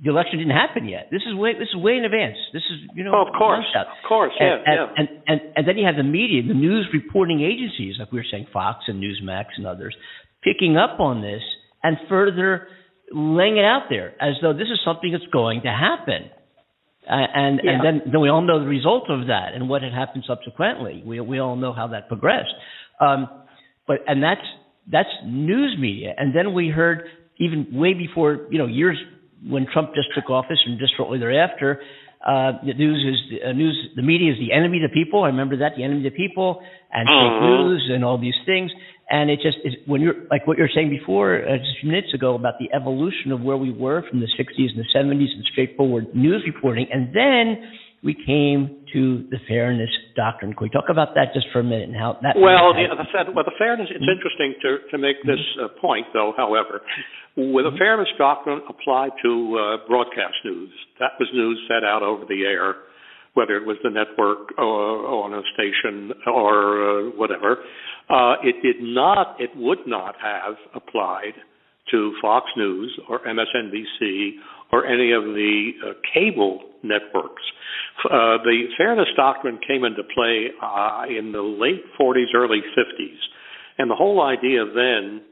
the election didn't happen yet. This is way this is way in advance. This is you know oh, of course, of course, and, yeah, and, yeah. And, and and then you have the media, the news reporting agencies, like we were saying, Fox and Newsmax and others, picking up on this and further laying it out there as though this is something that's going to happen. Uh, and yeah. and then then we all know the result of that and what had happened subsequently. We we all know how that progressed. Um, but and that's that's news media. And then we heard even way before you know years when Trump just took office and just shortly thereafter, uh, the news is uh, news. The media is the enemy of the people. I remember that the enemy of the people and fake uh-huh. news and all these things. And it just is when you're like what you're saying before uh, just a few minutes ago about the evolution of where we were from the 60s and the 70s and straightforward news reporting, and then we came to the fairness doctrine. Can we talk about that just for a minute and how that? Well, the, the, well, the fairness. It's mm-hmm. interesting to to make this uh, point, though. However, with the fairness doctrine applied to uh, broadcast news, that was news set out over the air, whether it was the network or on a station or uh, whatever. Uh, it did not. It would not have applied to Fox News or MSNBC or any of the uh, cable networks. Uh, the fairness doctrine came into play uh, in the late 40s, early 50s. And the whole idea then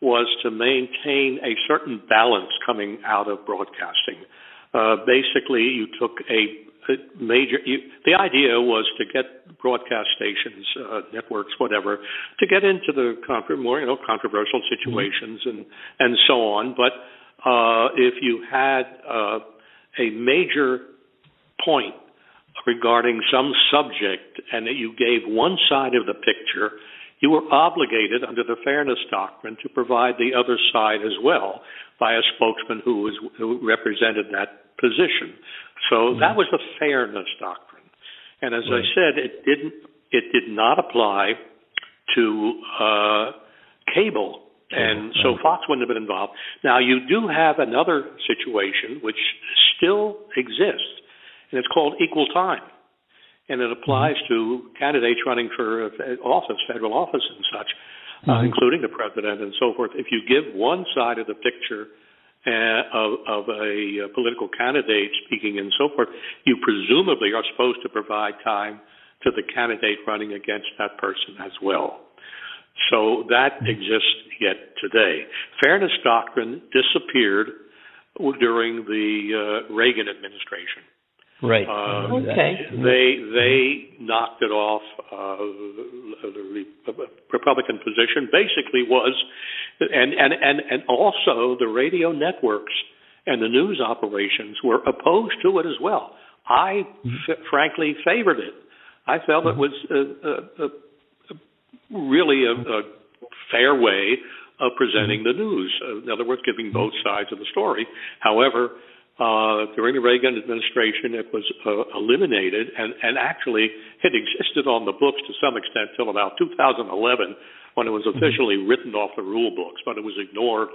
was to maintain a certain balance coming out of broadcasting. Uh, basically, you took a, a major. You, the idea was to get broadcast stations, uh, networks, whatever, to get into the more you know controversial situations and and so on. But uh, if you had uh, a major point regarding some subject and that you gave one side of the picture, you were obligated under the fairness doctrine to provide the other side as well by a spokesman who was who represented that position. So mm-hmm. that was the fairness doctrine. And as. I said, it didn't it did not apply to uh, cable and so Fox wouldn't have been involved. Now you do have another situation which still exists, and it's called equal time, and it applies mm-hmm. to candidates running for office, federal office, and such, uh, mm-hmm. uh, including the president and so forth. If you give one side of the picture. Uh, of, of a, a political candidate speaking and so forth, you presumably are supposed to provide time to the candidate running against that person as well. So that exists yet today. Fairness doctrine disappeared during the uh, Reagan administration. Right. Uh, okay. They they knocked it off. Uh, the Republican position basically was, and and and and also the radio networks and the news operations were opposed to it as well. I mm-hmm. frankly favored it. I felt it mm-hmm. was a, a, a really a fair way of presenting the news. Uh, in other words, giving both sides of the story. However, uh, during the Reagan administration, it was uh, eliminated, and, and actually it existed on the books to some extent till about 2011 when it was officially written off the rule books, but it was ignored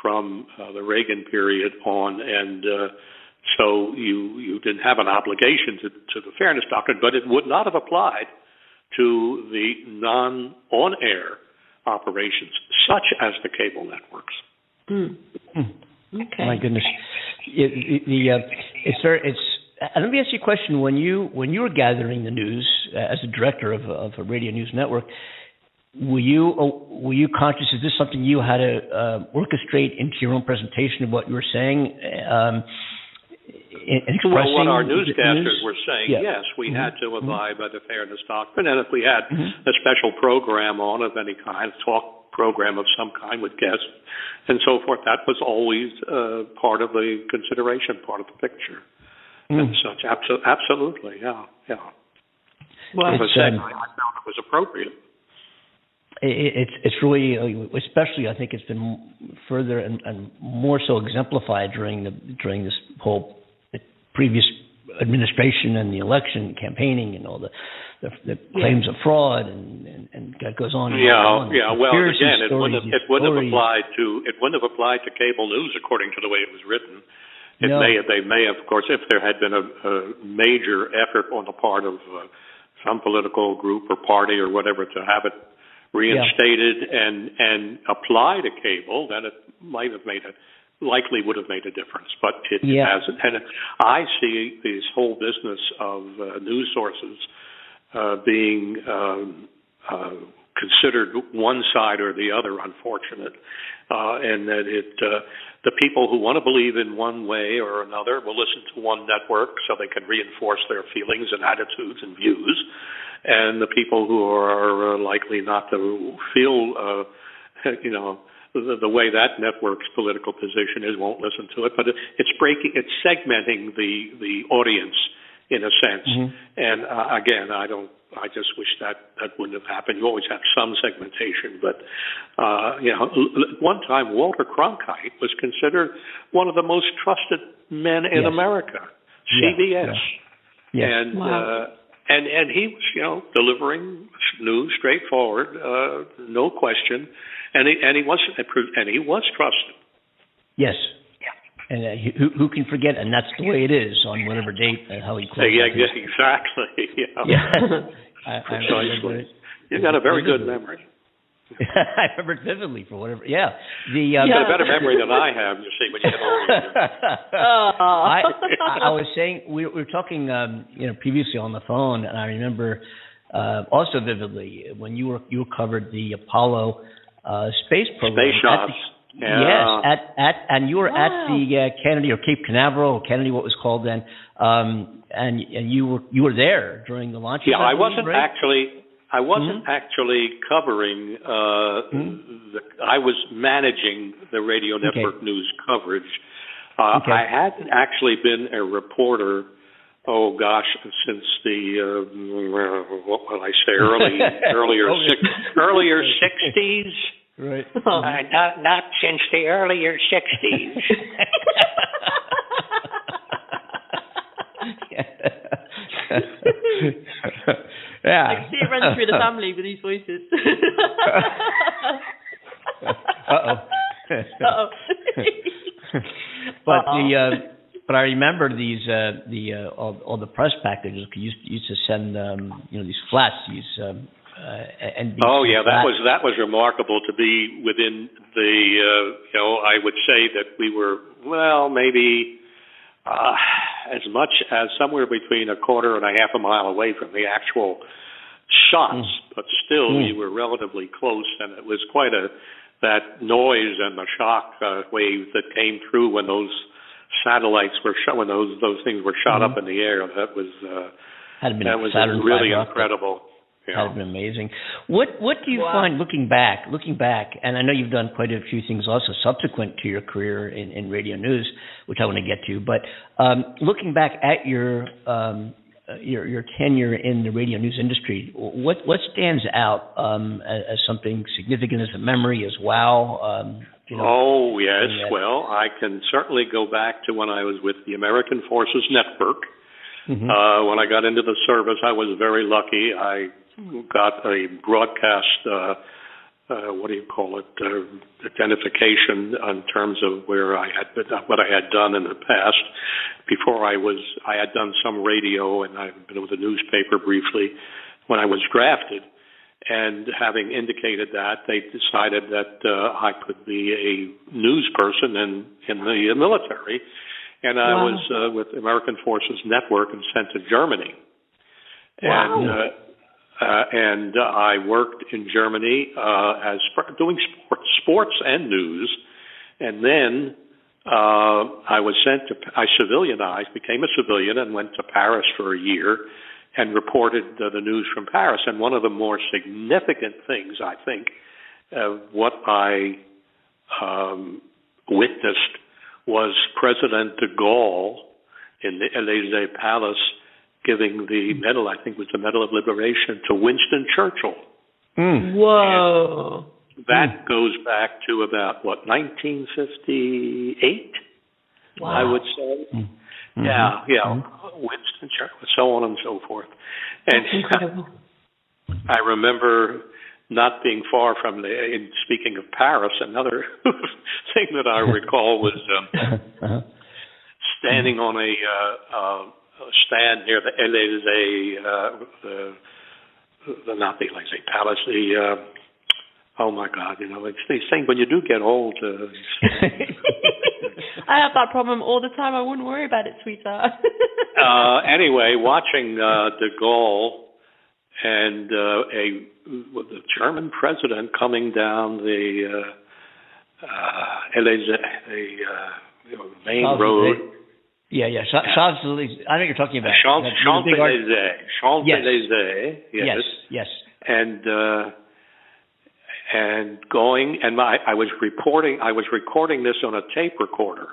from uh, the Reagan period on, and uh, so you you didn't have an obligation to, to the fairness doctrine, but it would not have applied to the non on air operations, such as the cable networks. Mm. Okay. My goodness, it, the uh, it's very it's. Uh, let me ask you a question. When you when you were gathering the news uh, as a director of, of a radio news network, were you uh, were you conscious? Is this something you had to uh, orchestrate into your own presentation of what you were saying? Um, well, what our newscasters news? were saying, yeah. yes, we mm-hmm. had to abide mm-hmm. by the fairness doctrine, and if we had mm-hmm. a special program on of any kind, talk program of some kind with guests and so forth, that was always uh, part of the consideration, part of the picture, and such. Abso- absolutely, yeah, yeah. Well, as I said, um, I, I found it was appropriate it's it's really especially I think it's been further and, and, more so exemplified during the during this whole previous administration and the election campaigning and all the the, the claims of fraud and, and and that goes on. And yeah, on. yeah. Well, again, it wouldn't have, it wouldn't have applied to it wouldn't have applied to cable news according to the way it was written. It No. may they may have, of course, if there had been a, a major effort on the part of uh, some political group or party or whatever to have it reinstated and and apply to cable, then it might have made a likely would have made a difference, but it Yeah. hasn't. And I see this whole business of uh, news sources uh, being um, uh, considered one side or the other unfortunate, uh, and that it uh, the people who want to believe in one way or another will listen to one network so they can reinforce their feelings and attitudes and views, and the people who are uh, likely not to feel, uh, (laughs) you know. The, the way that network's political position is won't listen to it, but it, it's breaking, it's segmenting the the audience in a sense. And uh, again, I don't. I just wish that that wouldn't have happened. You always have some segmentation, but uh, you know, l- l- at one time Walter Cronkite was considered one of the most trusted men in Yes. America. Yeah, CBS, Yes. and uh, and and he was you know delivering news straightforward, uh, no question, and he and he was and he was trusted. Yes. Yeah. And uh, who who can forget? And that's the way it is on whatever date and how he So, closes. yeah, yeah, exactly. (laughs) Yeah. Yeah. (laughs) I, I Precisely. remember it. You got a very good memory. (laughs) I remember it vividly for whatever. Yeah. The um, You've got a better memory than I have, you see, when you get older. I, I was saying we, we were talking, um, you know, previously on the phone, and I remember uh, also vividly when you were you covered the Apollo uh, space program. Space at shots. the- Yeah. Yes, at at and you were at the uh, Kennedy or Cape Canaveral, or Kennedy, what was called then, um, and and you were you were there during the launch. Yeah, I wasn't right? actually. I wasn't actually covering. Uh, the, I was managing the radio network news coverage. Uh, Okay. I hadn't actually been a reporter. Oh gosh, since the uh, what will I say? Early, (laughs) earlier, Okay. six, earlier (laughs) sixties. Right. (laughs) Uh, not not since the earlier sixties. yeah. I can see it runs through the family with these voices. Uh-oh. Uh-oh. but the uh, but I remember these uh, the uh, all, all the press packages. You used, used to send um, you know these flats, these um, uh, and Oh yeah, that was that was remarkable to be within the. Uh, you know, I would say that we were well, maybe uh, as much as somewhere between a quarter and a half a mile away from the actual shots, but still Mm. we were relatively close, and it was quite a that noise and the shock uh, wave that came through when those satellites were shot when those those things were shot up in the air. That was uh, had been that was Saturn really incredible. Yeah. Had been amazing. What what do you Wow. find looking back? Looking back, and I know you've done quite a few things also subsequent to your career in, in radio news, which I want to get to. But um, looking back at your um, your your tenure in the radio news industry, what what stands out um, as, as, something significant as a memory as well? Um, you know, oh yes, well I can certainly go back to when I was with the American Forces Network. Mm-hmm. Uh, when I got into the service, I was very lucky. I got a broadcast. Uh, uh, what do you call it, uh, identification in terms of where I had been, what I had done in the past. Before I was, I had done some radio and I've been with a newspaper briefly when I was drafted. And having indicated that, they decided that uh, I could be a news person in in the military, and I wow. was uh, with American Forces Network and sent to Germany. Wow. And uh, uh, and uh, I worked in Germany uh, as doing sports, sports and news, and then uh, I was sent to I civilianized, became a civilian, and went to Paris for a year and reported the news from Paris. And one of the more significant things I think uh, what I um, witnessed was President de Gaulle in the Elysee Palace giving the medal, I think it was the Medal of Liberation, to Winston Churchill. Mm. Whoa. And that mm. goes back to about, what, 1958? Wow. I would say. Mm-hmm. Yeah, yeah. Mm-hmm. Winston Churchill, so on and so forth. And That's incredible. (laughs) I remember not being far from the. In speaking of Paris, another (laughs) thing that I recall was um, (laughs) uh-huh. standing on a uh, uh, stand near the Elysee, uh, the, the not the Elysee Palace, the uh, oh my God, you know, it's these things when you do get old. Uh, (laughs) I have that problem all the time. I wouldn't worry about it, sweetheart. (laughs) uh, anyway, watching uh, De Gaulle and uh, a the German president coming down the uh, uh, Elysee, the uh, you know, main road. Yeah, yeah. Ch- Champs Elysees. I know you're talking about. Champs Elysees. Champs Elysees. Yes. yes. Yes. And uh, and going and my, I was reporting. I was recording this on a tape recorder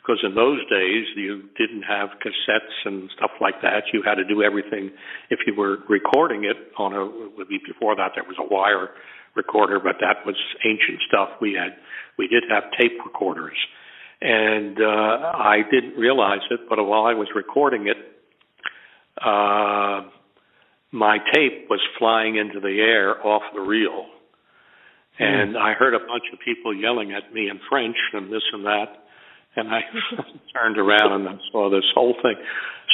because in those days you didn't have cassettes and stuff like that. You had to do everything if you were recording it on a. Would be before that, there was a wire recorder, but that was ancient stuff. We had we did have tape recorders and uh, I didn't realize it, but while I was recording it, uh, my tape was flying into the air off the reel, hmm. and I heard a bunch of people yelling at me in French and this and that, and I (laughs) turned around and I saw this whole thing.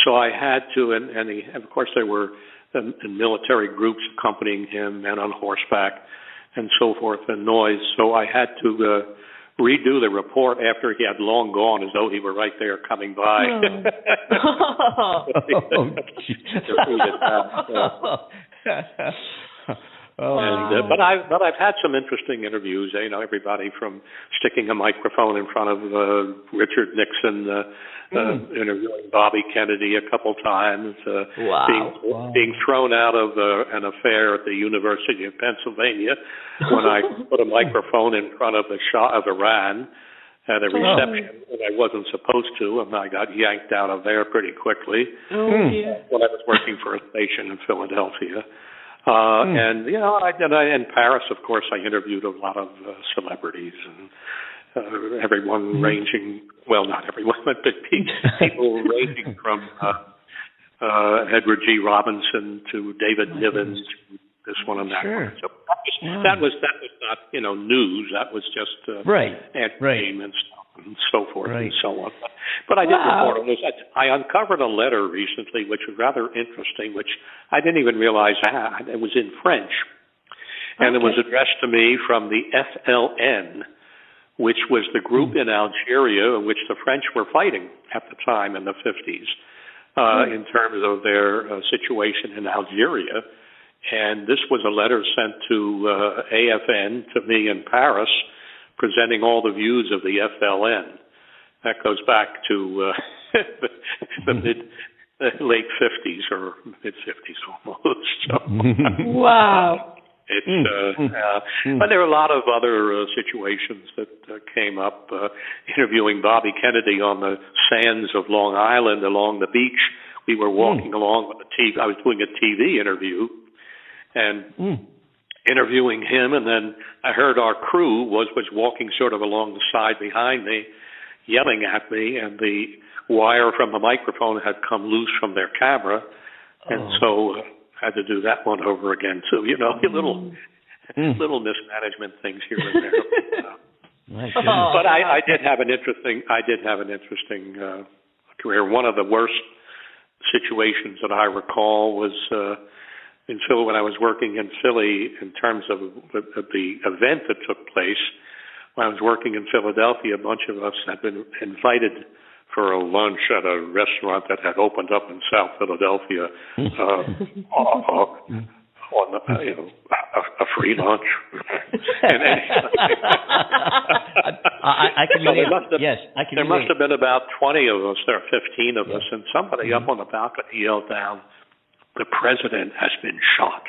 So I had to, and, and, he, and of course there were the, the military groups accompanying him, men on horseback, and so forth, and noise. So I had to. Uh, redo the report after he had long gone as though he were right there coming by. Hmm. (laughs) Oh. (laughs) oh, (laughs) and, uh, but I but I've had some interesting interviews. You know, everybody from sticking a microphone in front of uh, Richard Nixon, uh, mm. uh, hmm. interviewing Bobby Kennedy a couple times, uh, wow. being wow. being thrown out of uh, an affair at the University of Pennsylvania when I (laughs) put a microphone in front of the Shah of Iran at a reception oh. when I wasn't supposed to, and I got yanked out of there pretty quickly. Oh, yeah. When I was working for a station in Philadelphia. Uh, mm. And you know, I, and I, in Paris, of course, I interviewed a lot of uh, celebrities and uh, everyone mm. ranging. Well, not everyone, (laughs) but (laughs) people ranging from uh, uh, Edward G. Robinson to David oh, Niven, to this one and that sure. one. So that was, wow. that was that was not you know news. That was just uh, right, right. stuff and so forth right. and so on. But, but I did wow. report on this. I, I uncovered a letter recently, which was rather interesting, which I didn't even realize I had. It was in French, and okay. it was addressed to me from the FLN, which was the group mm. in Algeria in which the French were fighting at the time in the 50s. Uh, mm. in terms of their uh, situation in Algeria. And this was a letter sent to uh, AFN to me in Paris, presenting all the views of the FLN. That goes back to uh, (laughs) the, the mid late 50s or mid 50s almost. (laughs) So, wow. It's uh, uh, but there are a lot of other uh, situations that uh, came up. Uh, interviewing Bobby Kennedy on the sands of Long Island along the beach we were walking along with the TV. I was doing a TV interview, and Mm. Interviewing him, and then I heard our crew was was walking sort of along the side behind me, yelling at me, and the wire from the microphone had come loose from their camera, and Oh. so uh, had to do that one over again too. You know, (laughs) little Mm. little mismanagement things here and there. (laughs) Oh. but I, I did have an interesting. I did have an interesting uh, career. One of the worst situations that I recall was uh, in Philly when I was working in Philly. In terms of the, of the event that took place, when I was working in Philadelphia, a bunch of us had been invited for a lunch at a restaurant that had opened up in South Philadelphia. (laughs) Uh, on the, uh, you know, a, a free lunch. (laughs) and I, I, I can So there must have- yes, I can there must have been about 20 of us, there 15 of us, and somebody up on the balcony yelled down, "The president has been shot."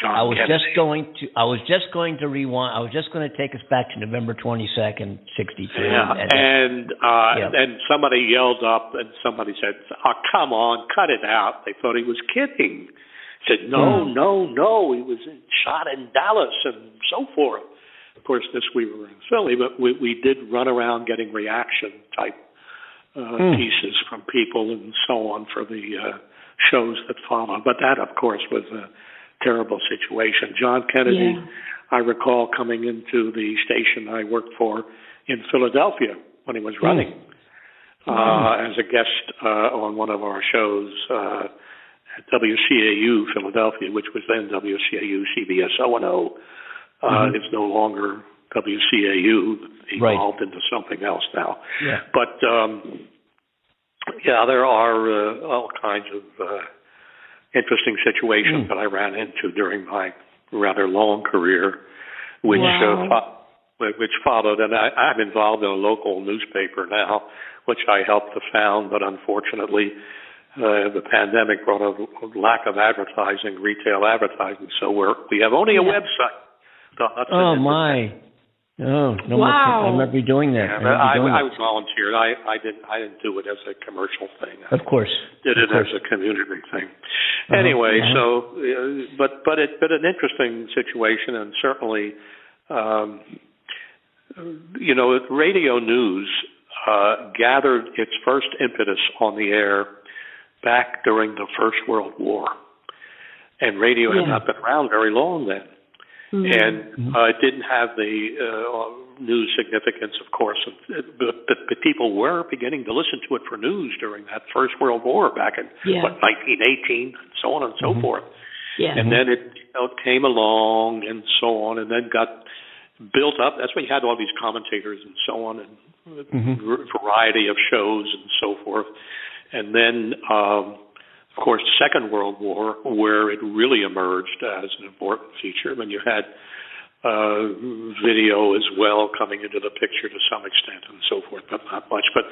John I was Kennedy. just going to. I was just going to rewind. I was just going to take us back to November twenty second, sixty two. Yeah, and uh, Yeah. and somebody yelled up, and somebody said, "Oh, come on, cut it out." They thought he was kidding. Said, "No, Hmm. no, no, he was shot in Dallas and so forth." Of course, this we were in Philly, but we we did run around getting reaction type uh, Hmm. pieces from people and so on for the uh, shows that followed. But that, of course, was a terrible situation. John Kennedy, Yeah. I recall coming into the station I worked for in Philadelphia when he was running uh, as a guest uh, on one of our shows uh, at WCAU Philadelphia, which was then WCAU CBS O and O. Uh, Mhm. It's no longer WCAU, Right. evolved into something else now. Yeah. But um, yeah, there are uh, all kinds of uh, interesting situations Mm. that I ran into during my rather long career, which Wow. uh, which followed. And I, I'm involved in a local newspaper now, which I helped to found, but unfortunately. Uh, the pandemic brought a lack of advertising, retail advertising, so we're we have only a Yeah. website. The Hudson Oh my. Oh no! more- Wow. I remember doing that. Yeah, I I, doing I was volunteered. I, I didn't I didn't do it as a commercial thing. I Of course. did it course. as a community thing. Uh-huh, Anyway, uh-huh. so uh, but but it but an interesting situation, and certainly, um, you know, radio news uh, gathered its first impetus on the air back during the First World War, and radio had not been around very long then Mm. and uh, it didn't have the uh, news significance, of course, but, but, but people were beginning to listen to it for news during that First World War back in Yeah. what 1918, and so on and so Mhm. forth. yeah. And then it, you know, came along and so on, and then got built up. That's why you had all these commentators and so on, and Mhm. a variety of shows and so forth. And then, um, of course, Second World War, where it really emerged as an important feature when you had uh, video as well coming into the picture to some extent and so forth, but not much. But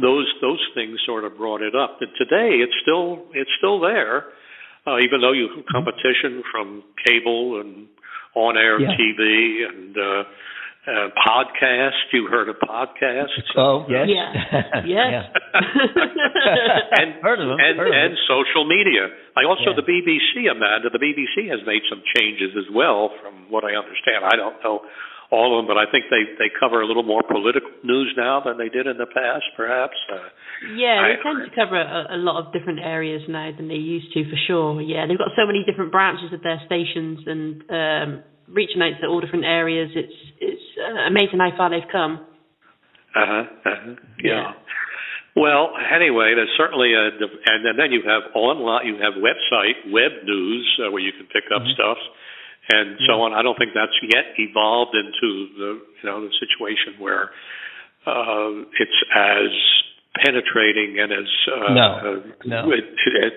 those those things sort of brought it up. And today, it's still it's still there, uh, even though you have competition from cable and on-air Yeah. TV and uh, uh, podcast. You heard of podcasts? Oh yes. Yeah. (laughs) Yes. and (laughs) (laughs) Heard of 'em, and, heard of 'em. and social media. I also Yeah. the BBC, Amanda. The BBC has made some changes as well, from what I understand. I don't know all of them, but I think they they cover a little more political news now than they did in the past, perhaps. Uh, Yeah, they I- tend to cover a, a lot of different areas now than they used to, for sure. Yeah, they've got so many different branches of their stations and um, reaching out to all different areas. It's it's uh, amazing how far they've come. Uh-huh, uh-huh. Yeah. Yeah. Well, anyway, there's certainly a, and then, then you have online, you have website, web news, uh, where you can pick up stuff, and so on. I don't think that's yet evolved into the, you know, the situation where uh, it's as penetrating and as uh, No, uh, no. it, it,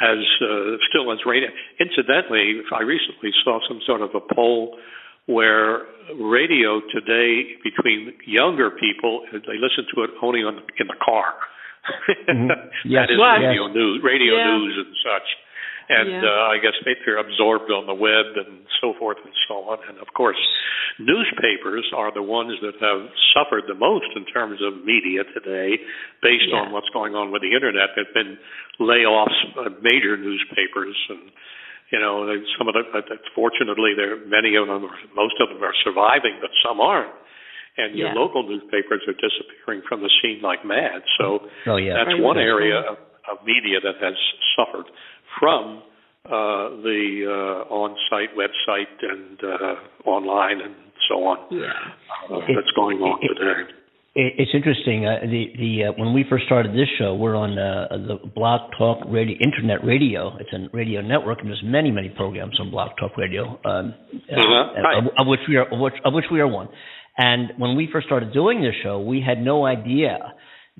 as uh, still as radio. Incidentally, I recently saw some sort of a poll where radio today between younger people they listen to it only on in the car. Mhm. (laughs) Yes, that is Wow. radio yes. news, radio Yeah. news and such. And Yeah. uh, I guess they- they're absorbed on the web and so forth and so on. And of course, newspapers are the ones that have suffered the most in terms of media today, based Yeah. on what's going on with the internet. There've been layoffs of major newspapers, and you know, they- some of the. Fortunately, there many of them, most of them are surviving, but some aren't. And your Yeah. local newspapers are disappearing from the scene like mad. So Oh yeah. that's Right. one area of, of media that has suffered from uh, the uh, on-site website and uh, online and so on Yeah. uh, that's going on It- it- today. It, it's interesting. Uh, the the uh, when we first started this show, we're on uh, the Blog Talk Radio Internet Radio. It's a radio network, and there's many many programs on Blog Talk Radio, um, uh, Uh-huh. Of, of which we are of which, of which we are one. And when we first started doing this show, we had no idea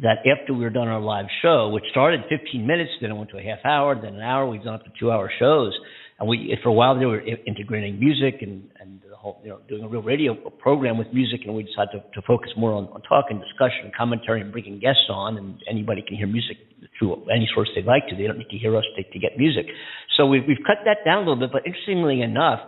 that after we were done our live show, which started 15 minutes, then it went to a half hour, then an hour, we've done up to two hour shows. And we, for a while, they were integrating music and, and the whole, you know, doing a real radio program with music. And we decided to, to focus more on, on talk and discussion and commentary and bringing guests on. And anybody can hear music through any source they'd like to. They don't need to hear us to, to get music. So we've, we've cut that down a little bit. But interestingly enough,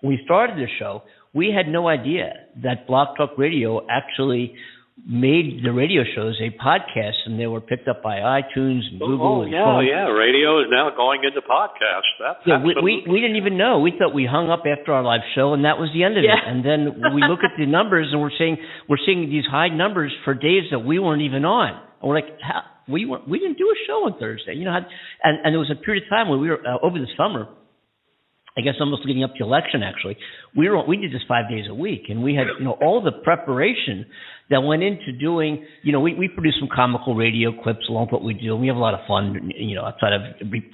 when we started the show, we had no idea that Blog Talk Radio actually made the radio shows a podcast, and they were picked up by iTunes and Google. Oh and yeah, so on. yeah. Radio is now going into podcast. That's Yeah, we, we we didn't even know. We thought we hung up after our live show, and that was the end of Yeah. it. And then we look at the numbers, and we're seeing we're seeing these high numbers for days that we weren't even on. And we're like, how, we weren't, we didn't do a show on Thursday, you know. How, and and there was a period of time when we were uh, over the summer. I guess almost leading up to election, actually, we were we did this five days a week, and we had you know all the preparation that went into doing. You know, we we produce some comical radio clips along with what we do. We have a lot of fun, you know, outside of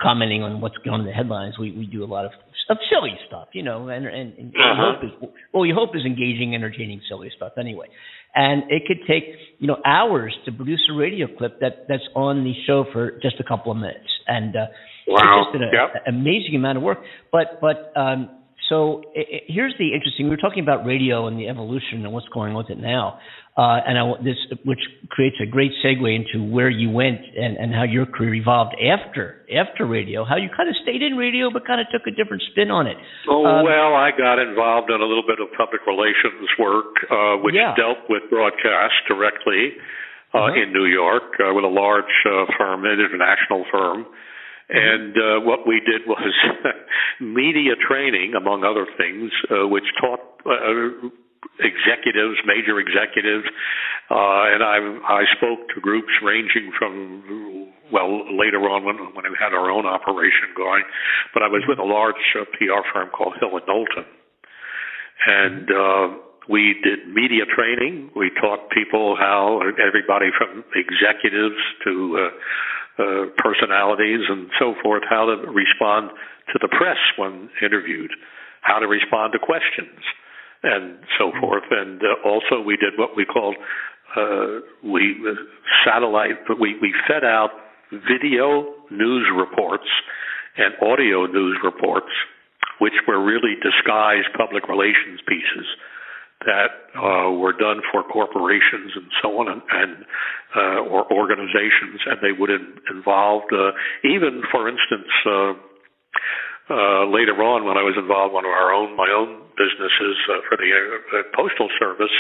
commenting on what's going on in the headlines. We we do a lot of of silly stuff, you know, and and, and Uh-huh. hope is well, we hope is engaging, entertaining, silly stuff anyway. And it could take you know hours to produce a radio clip that that's on the show for just a couple of minutes, and uh, Wow. it's just an Yep. a- amazing amount of work. But but um, so i i here's the interesting. We were talking about radio and the evolution and what's going on with it now, uh, and I, this which creates a great segue into where you went and, and how your career evolved after after radio. How you kind of stayed in radio but kind of took a different spin on it. Oh Um, well, I got involved in a little bit of public relations work, uh, which Yeah. dealt with broadcast directly uh, Uh-huh. in New York uh, with a large uh, firm, an international firm. Mm-hmm. And uh, what we did was (laughs) media training, among other things, uh, which taught uh, executives, major executives, uh, and I I spoke to groups ranging from well later on when when we had our own operation going, but I was with a large uh, PR firm called Hill and Knowlton, and uh, we did media training. We taught people how everybody from executives to uh, uh, personalities and so forth how to respond to the press when interviewed, how to respond to questions and so forth. And uh, also, we did what we called uh, we uh, satellite. We we fed out video news reports and audio news reports, which were really disguised public relations pieces that uh, were done for corporations and so on, and, and uh, or organizations, and they would in, involve uh, even, for instance. Uh, uh, later on, when I was involved in one of our own my own businesses uh, for the uh, postal service,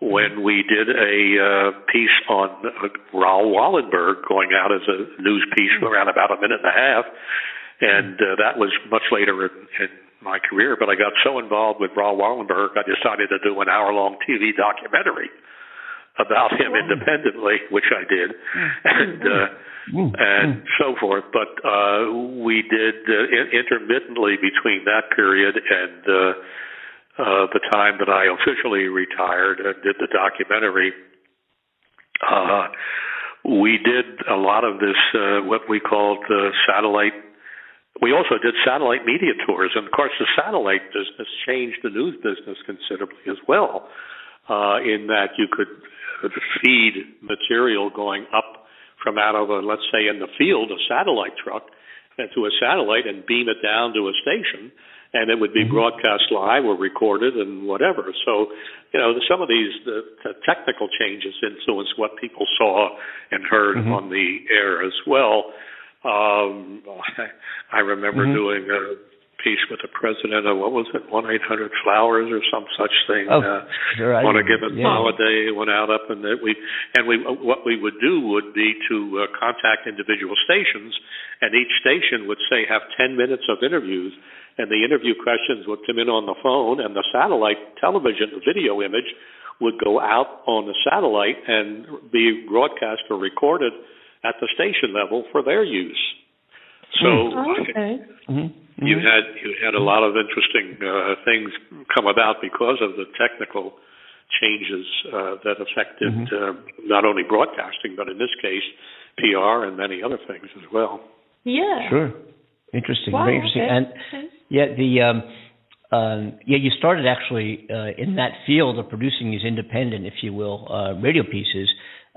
when we did a uh, piece on uh, Raoul Wallenberg going out as a news piece around about a minute and a half, and uh, that was much later in, in my career. But I got so involved with Raoul Wallenberg, I decided to do an hour-long TV documentary about him independently, which I did, (laughs) and uh, and so forth. But uh, we did uh, in- intermittently between that period and uh, uh, the time that I officially retired and did the documentary. Uh, we did a lot of this, uh, what we called uh, satellite. We also did satellite media tours, and of course, the satellite business changed the news business considerably as well. Uh, in that you could feed material going up from out of a, let's say, in the field, a satellite truck, to a satellite and beam it down to a station, and it would be broadcast live or recorded and whatever. So, you know, some of these the, the technical changes influenced what people saw and heard Mhm. on the air as well. Um, (laughs) I remember Mhm. doing a piece with the president of what was it, one eight hundred flowers or some such thing. Oh, uh. I on a given Yeah. holiday, went out up and that we and we what we would do would be to uh, contact individual stations, and each station would say have ten minutes of interviews, and the interview questions would come in on the phone, and the satellite television, the video image, would go out on the satellite and be broadcast or recorded at the station level for their use. So Okay. Mhm. you had you had a lot of interesting uh, things come about because of the technical changes uh, that affected uh, not only broadcasting but in this case PR and many other things as well. Yeah. Sure. Interesting. Wow, Very interesting. okay. And Okay. yeah, the um, um, yeah, you started actually uh, in that field of producing these independent, if you will, uh, radio pieces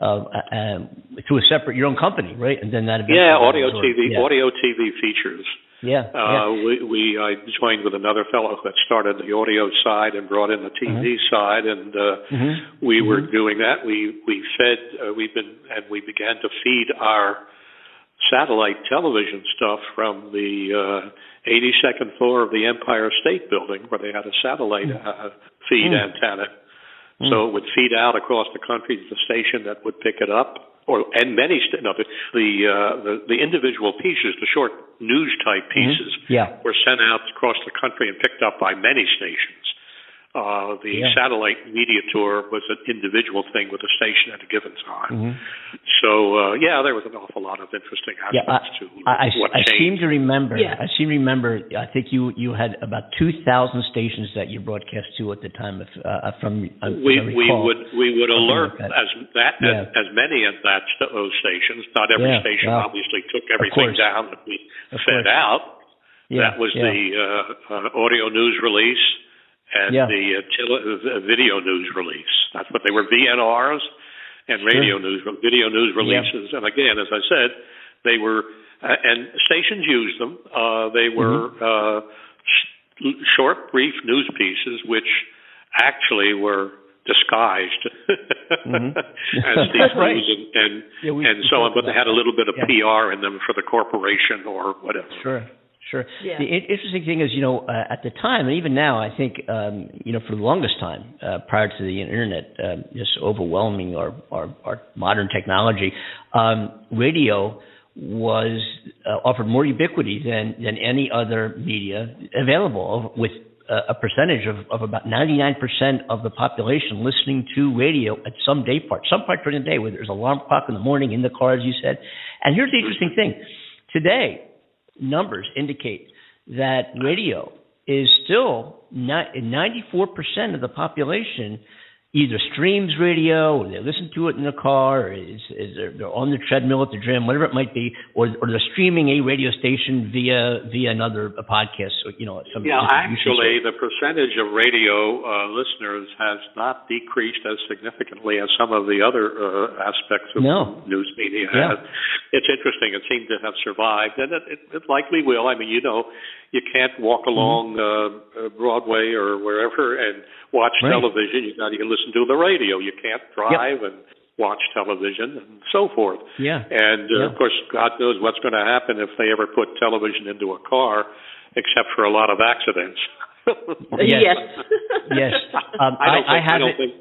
uh, uh, through a separate your own company, right? And then that Yeah, audio absorbed. TV, Yeah. audio TV features. Yeah. Uh, yeah. we, we I joined with another fellow that started the audio side and brought in the TV Uh-huh. side, and uh, Mhm. we were Mhm. doing that. We we fed. Uh, we've been and we began to feed our satellite television stuff from the uh, 82nd floor of the Empire State Building, where they had a satellite uh, feed Mm. So it would feed out across the country to the station that would pick it up, or and many st- no, the the, uh, the the individual pieces, the short news type pieces, Yeah. were sent out across the country and picked up by many stations. Uh, the Yeah. satellite media tour was an individual thing with a station at a given time. Mhm. So uh, yeah, there was an awful lot of interesting Yeah, aspects to I, I, what I changed. seem to remember. Yeah. I seem to remember. I think you you had about two thousand stations that you broadcast to at the time. If, uh, from uh, we if I we would we would alert like that. as that Yeah. as, as many as that st- those stations. Not every Yeah, station wow. obviously took everything down that we Of fed course. out. yeah, that was yeah. the uh, uh, audio news release and Yeah. the uh, tele- uh, video news release. That's what they were VNRs and radio news video news releases. And again, as I said, they were uh, and stations used them. Uh, they were Mm-hmm. uh, sh- short, brief news pieces, which actually were disguised Mhm. (laughs) as (laughs) these right. news and and, Yeah, we- and so on, but they had a little bit of Yeah. PR in them for the corporation or whatever. Sure, sure. Yeah. The interesting thing is, you know, uh, at the time, and even now, I think, um, you know, for the longest time, uh, prior to the internet um, just overwhelming our, our, our modern technology, um, radio was uh, offered more ubiquity than than any other media available, with uh, a percentage of, of about 99% of the population listening to radio at some day part, some part during the day, whether there's an alarm clock in the morning, in the car, as you said. And here's the interesting thing. Today, numbers indicate that radio is still not, 94% of the population either streams radio or they listen to it in the car or is, is they're, they're on the treadmill at the gym, whatever it might be, or, or they're streaming a radio station via via another a podcast or you know some Yeah, actually, the percentage of radio uh, listeners has not decreased as significantly as some of the other uh, aspects of No. news media Yeah. have. It's interesting. It seems to have survived, and it, it, it likely will. I mean, you know, you can't walk Mm-hmm. along uh, uh, Broadway or wherever and watch Right. television. You got to listen to the radio. You can't drive and watch television and so forth. Yeah. And uh, Yeah. of course, God knows what's going to happen if they ever put television into a car, except for a lot of accidents. (laughs) Yes. Yes. Yes. (laughs) Um, I don't I- I think. I, have don't it- think.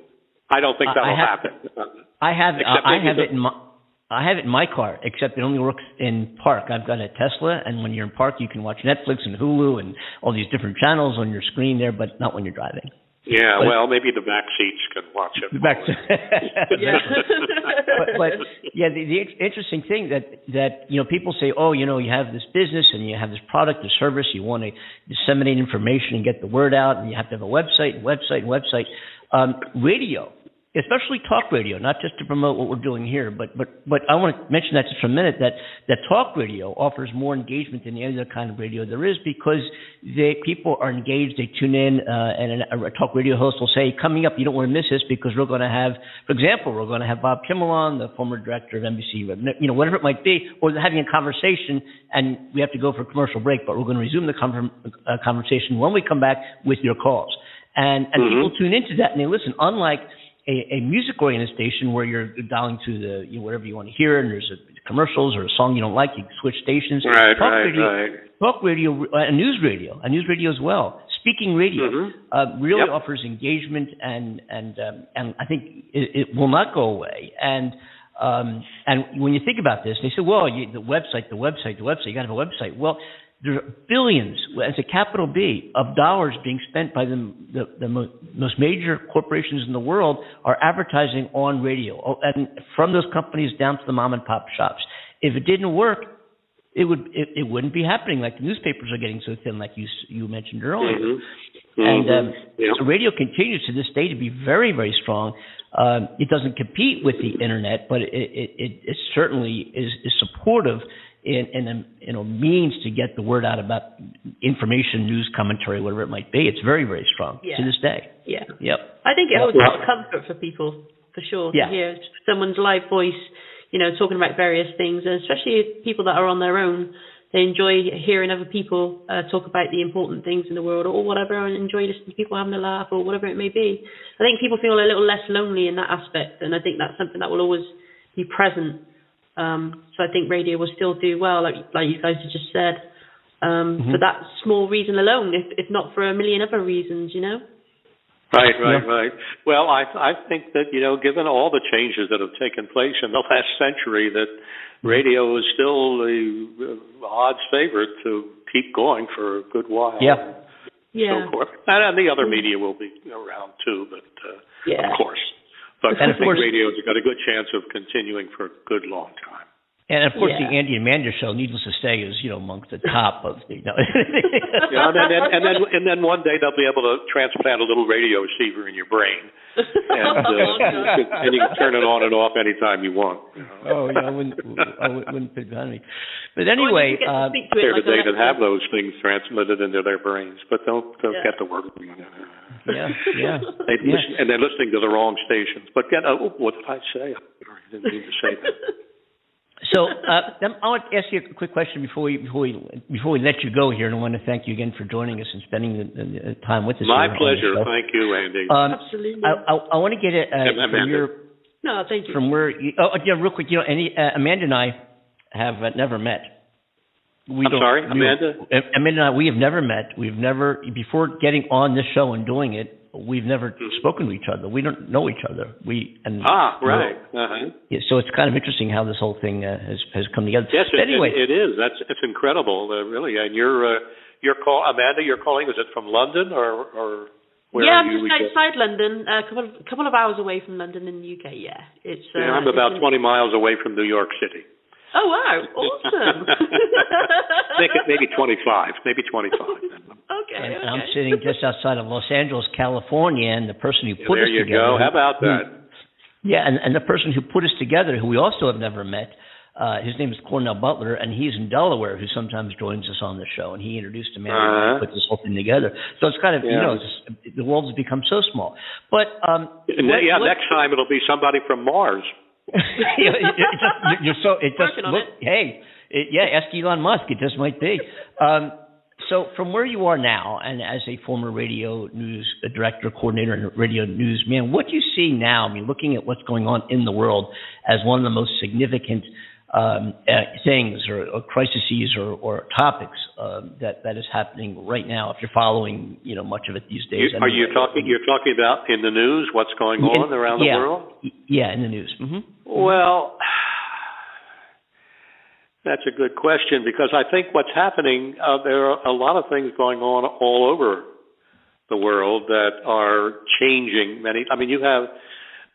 I don't think I- I that'll have- happen. I have Except I have it in my I have it in my car, except it only works in park. I've got a Tesla, and when you're in park, you can watch Netflix and Hulu and all these different channels on your screen there, but not when you're driving. Yeah. But- well, maybe the back seats can watch it. The back to (laughs) Yeah. (laughs) but, but yeah, the, the interesting thing that that you know people say, oh, you know, you have this business and you have this product or service, you want to disseminate information and get the word out, and you have to have a website, and website, and website. Um, radio, especially talk radio, not just to promote what we're doing here, but but but I want to mention that just for a minute that that talk radio offers more engagement than any other kind of radio there is because they people are engaged, they tune in, uh, and a, a talk radio host will say, coming up, you don't want to miss this because we're going to have, for example, we're going to have Bob Kimmel on, the former director of NBC, you know, whatever it might be, or they're having a conversation and we have to go for a commercial break, but we're going to resume the con- uh, conversation when we come back with your calls. And, and people tune into that and they listen, unlike a, a music oriented station where you're dialing to the you know, whatever you want to hear and there's a, commercials or a song you don't like, you switch stations. Right, Talk right, radio, right. talk radio, uh, news radio, a news radio as well. Speaking radio Mm-hmm. uh, really Yep. offers engagement, and and um, and I think it, it will not go away. And um, and when you think about this, they say, well, you, the website, the website, the website. You got to have a website. Well, there are billions, as a capital B, of dollars being spent by the the, the mo- most major corporations in the world are advertising on radio, Oh, and from those companies down to the mom and pop shops. If it didn't work, it would it, it wouldn't be happening. Like the newspapers are getting so thin, like you you mentioned earlier. Mhm. And Mhm. um, Yeah. so radio continues to this day to be very, very strong. Um, it doesn't compete with the internet, but it, it, it, it certainly is, is supportive in, in a in a means to get the word out about information, news, commentary, whatever it might be. It's very, very strong Yeah. to this day. Yeah. Yep. I think it holds Yeah. a lot of comfort for people, for sure, Yeah. to hear someone's live voice, you know, talking about various things, and especially people that are on their own. They enjoy hearing other people uh, talk about the important things in the world or whatever, and enjoy listening to people having a laugh or whatever it may be. I think people feel a little less lonely in that aspect, and I think that's something that will always be present. Um, so I think radio will still do well, like like you guys have just said, um, Mhm. for that small reason alone, if if not for a million other reasons, you know. Right, right, Yeah. right. Well, I I think that you know, given all the changes that have taken place in the (laughs) last century, that radio is still the uh, odds favorite to keep going for a good while. Yeah. Yeah. So forth, and, and the other media will be around too, but uh, Yeah. of course. But And I think course- radio's got a good chance of continuing for a good long time. And of course, Yeah. the Andy and Amanda show, needless to say, is you know amongst the top of the. You know. (laughs) Yeah, and then, and then and then one day they'll be able to transplant a little radio receiver in your brain, and uh, Oh, (laughs) you can- and you can turn it on and off anytime you want. you know. oh, yeah, I wouldn't, I wouldn't put it on me. But anyway, uh, There today that have those things transmitted into their brains, but don't don't get to work. yeah, yeah, They yeah. listen, and they're listening to the wrong stations. But get, oh, what did I say? I didn't mean to say that. (laughs) So uh, I want to ask you a quick question before we before we before we let you go here, and I want to thank you again for joining us and spending the, the, the time with us. My here on the pleasure. Thank you, Andy. Um, Absolutely. I, I, I want to get it uh, Amanda. from your No, thank you. from where you, oh yeah real quick you know any uh, Amanda and I have uh, never met. We I'm sorry, Amanda? Am- Amanda and I we have never met. We've never before getting on this show and doing it. We've never spoken to each other. We don't know each other. We and Mm-hmm. Ah, right. Uh-huh. Yeah, so it's kind of interesting how this whole thing uh, has has come together. Yes, But it, anyway, it, it is. That's it's incredible, uh, really. And you're uh, you're call Amanda. You're calling. Is it from London or or where yeah, are I'm just outside London, a couple of, couple of hours away from London in the UK. Yeah, it's. Uh, Yeah, I'm about it's 20 miles away from New York City. Oh wow, awesome. (laughs) Make maybe 25, maybe 25. okay, and okay. I'm sitting just outside of Los Angeles, California, and the person who put there us you together. go. How about who- that? Yeah, and, and the person who put us together, who we also have never met, uh, his name is Cornell Butler, and he's in Delaware, who sometimes joins us on the show, and he introduced Amanda and Uh-huh. put this whole thing together. So it's kind of, you know, it's, the world has become so small. But um, what- yeah, what- next time it'll be somebody from Mars. You know, it, it just, you're- so it just look hey it, yeah ask Elon Musk it just might be. Um, so from where you are now and as a former radio news director coordinator and radio news man what do you see now? I mean looking at what's going on in the world as one of the most significant um, uh, things or, or crises or, or topics um, that that is happening right now if you're following you know much of it these days You, are you talking? You're talking about in the news what's going on In- around yeah. the world? yeah in the news hmm Well, that's a good question because I think what's happening, uh, there are a lot of things going on all over the world that are changing many. I mean, you have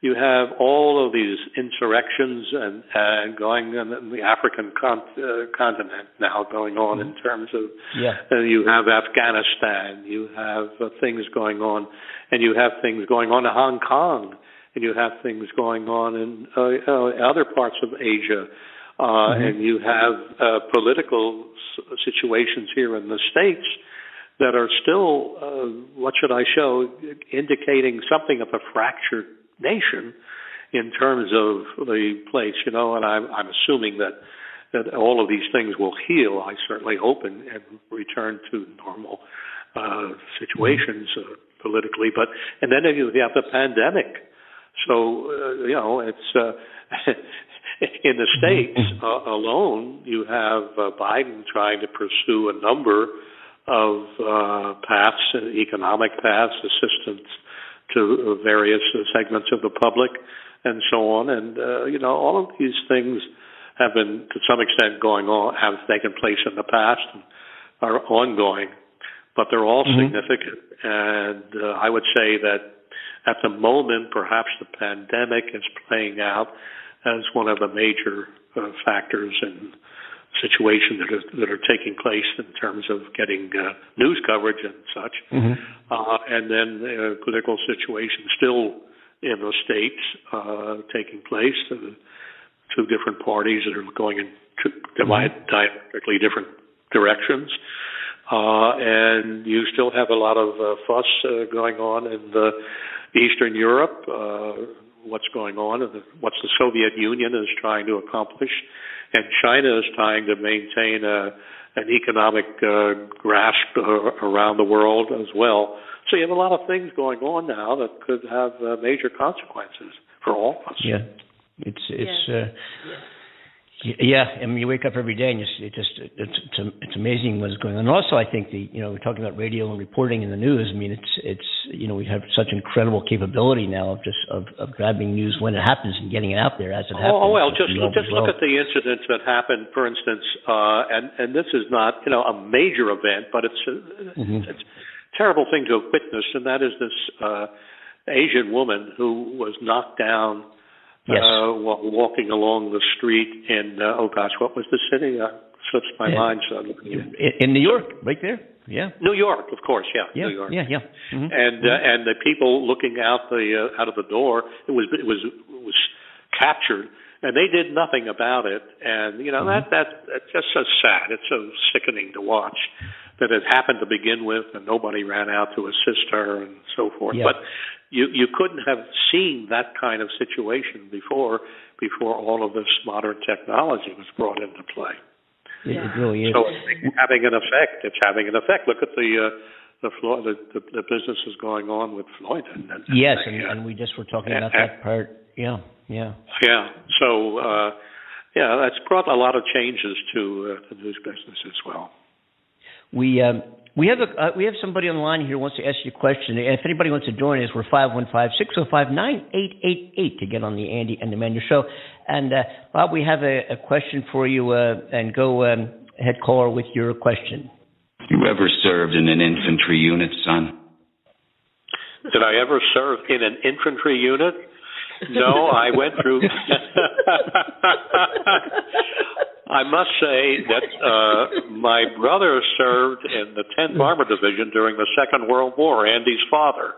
you have all of these insurrections and and going on in the African con- uh, continent now going on in terms of yeah uh, you have Afghanistan, you have uh, things going on, and you have things going on in Hong Kong, and you have things going on in uh, uh, other parts of Asia, uh, Mhm. and you have uh, political s- situations here in the states that are still, uh, what should I show, indicating something of a fractured nation in terms of the place, you know, and I'm, I'm assuming that that all of these things will heal. I certainly hope and, and return to normal uh, situations uh, politically. But and then you have the pandemic. So uh, you know it's uh, (laughs) in the states (laughs) uh, alone, you have uh, Biden trying to pursue a number of uh, paths, economic paths, assistance to various segments of the public, and so on. And uh, you know, all of these things have been, to some extent, going on, have taken place in the past, and are ongoing, but they're all mm-hmm. significant. And uh, I would say that at the moment, perhaps the pandemic is playing out as one of the major uh, factors in situations that are, that are taking place in terms of getting uh, news coverage and such. Mm-hmm. Uh, and then uh, political situation still in the states uh, taking place. Uh, two different parties that are going in two, mm-hmm. diametrically different directions. Uh, and you still have a lot of uh, fuss uh, going on in the Eastern Europe. Uh, what's going on and the, what's the Soviet Union is trying to accomplish, and China is trying to maintain a, an economic uh, grasp uh, around the world as well. So you have a lot of things going on now that could have uh, major consequences for all of us. Yeah, it's it's. Yeah. Uh, yeah yeah, I mean, you wake up every day and you, it just it's, it's it's amazing what's going on. And also, I think the you know we're talking about radio and reporting in the news. I mean, it's it's you know we have such incredible capability now of just of, of grabbing news when it happens and getting it out there as it happens. Oh well, just just look at the incidents that happened, for instance, uh, and and this is not you know a major event, but it's a, mm-hmm. it's a terrible thing to have witnessed, and that is this uh, Asian woman who was knocked down yes. uh, while walking along the street in uh, oh gosh, what was the city? Uh, slips my yeah. mind suddenly. In New York, right there. Yeah. New York, of course. Yeah. yeah New York. Yeah. Yeah. Mm-hmm. And uh, and the people looking out the uh, out of the door, it was it was it was captured, and they did nothing about it. And you know mm-hmm. that that that's just so sad. It's so sickening to watch that it happened to begin with, and nobody ran out to assist her and so forth. Yeah. But you you couldn't have seen that kind of situation before before all of this modern technology was brought into play. Yeah. It really is. So it's having an effect. It's having an effect. Look at the uh, the, Floyd, the, the the businesses going on with Floyd. And, and yes, and, and we just were talking about and, that part. Yeah, yeah. Yeah. So uh, yeah, that's brought a lot of changes to uh, the news business as well. We um, we have a uh, we have somebody on the line here who wants to ask you a question. If anybody wants to join us, we're 515-605-9888 to get on the Andy and the Amanda show. And uh, Bob, we have a, a question for you. Uh, and go um, ahead, caller, with your question. You ever served in an infantry unit, son? Did I ever serve in an infantry unit? No, I went through. (laughs) (laughs) I must say that uh, my brother served in the 10th Armor Division during the Second World War. Andy's father,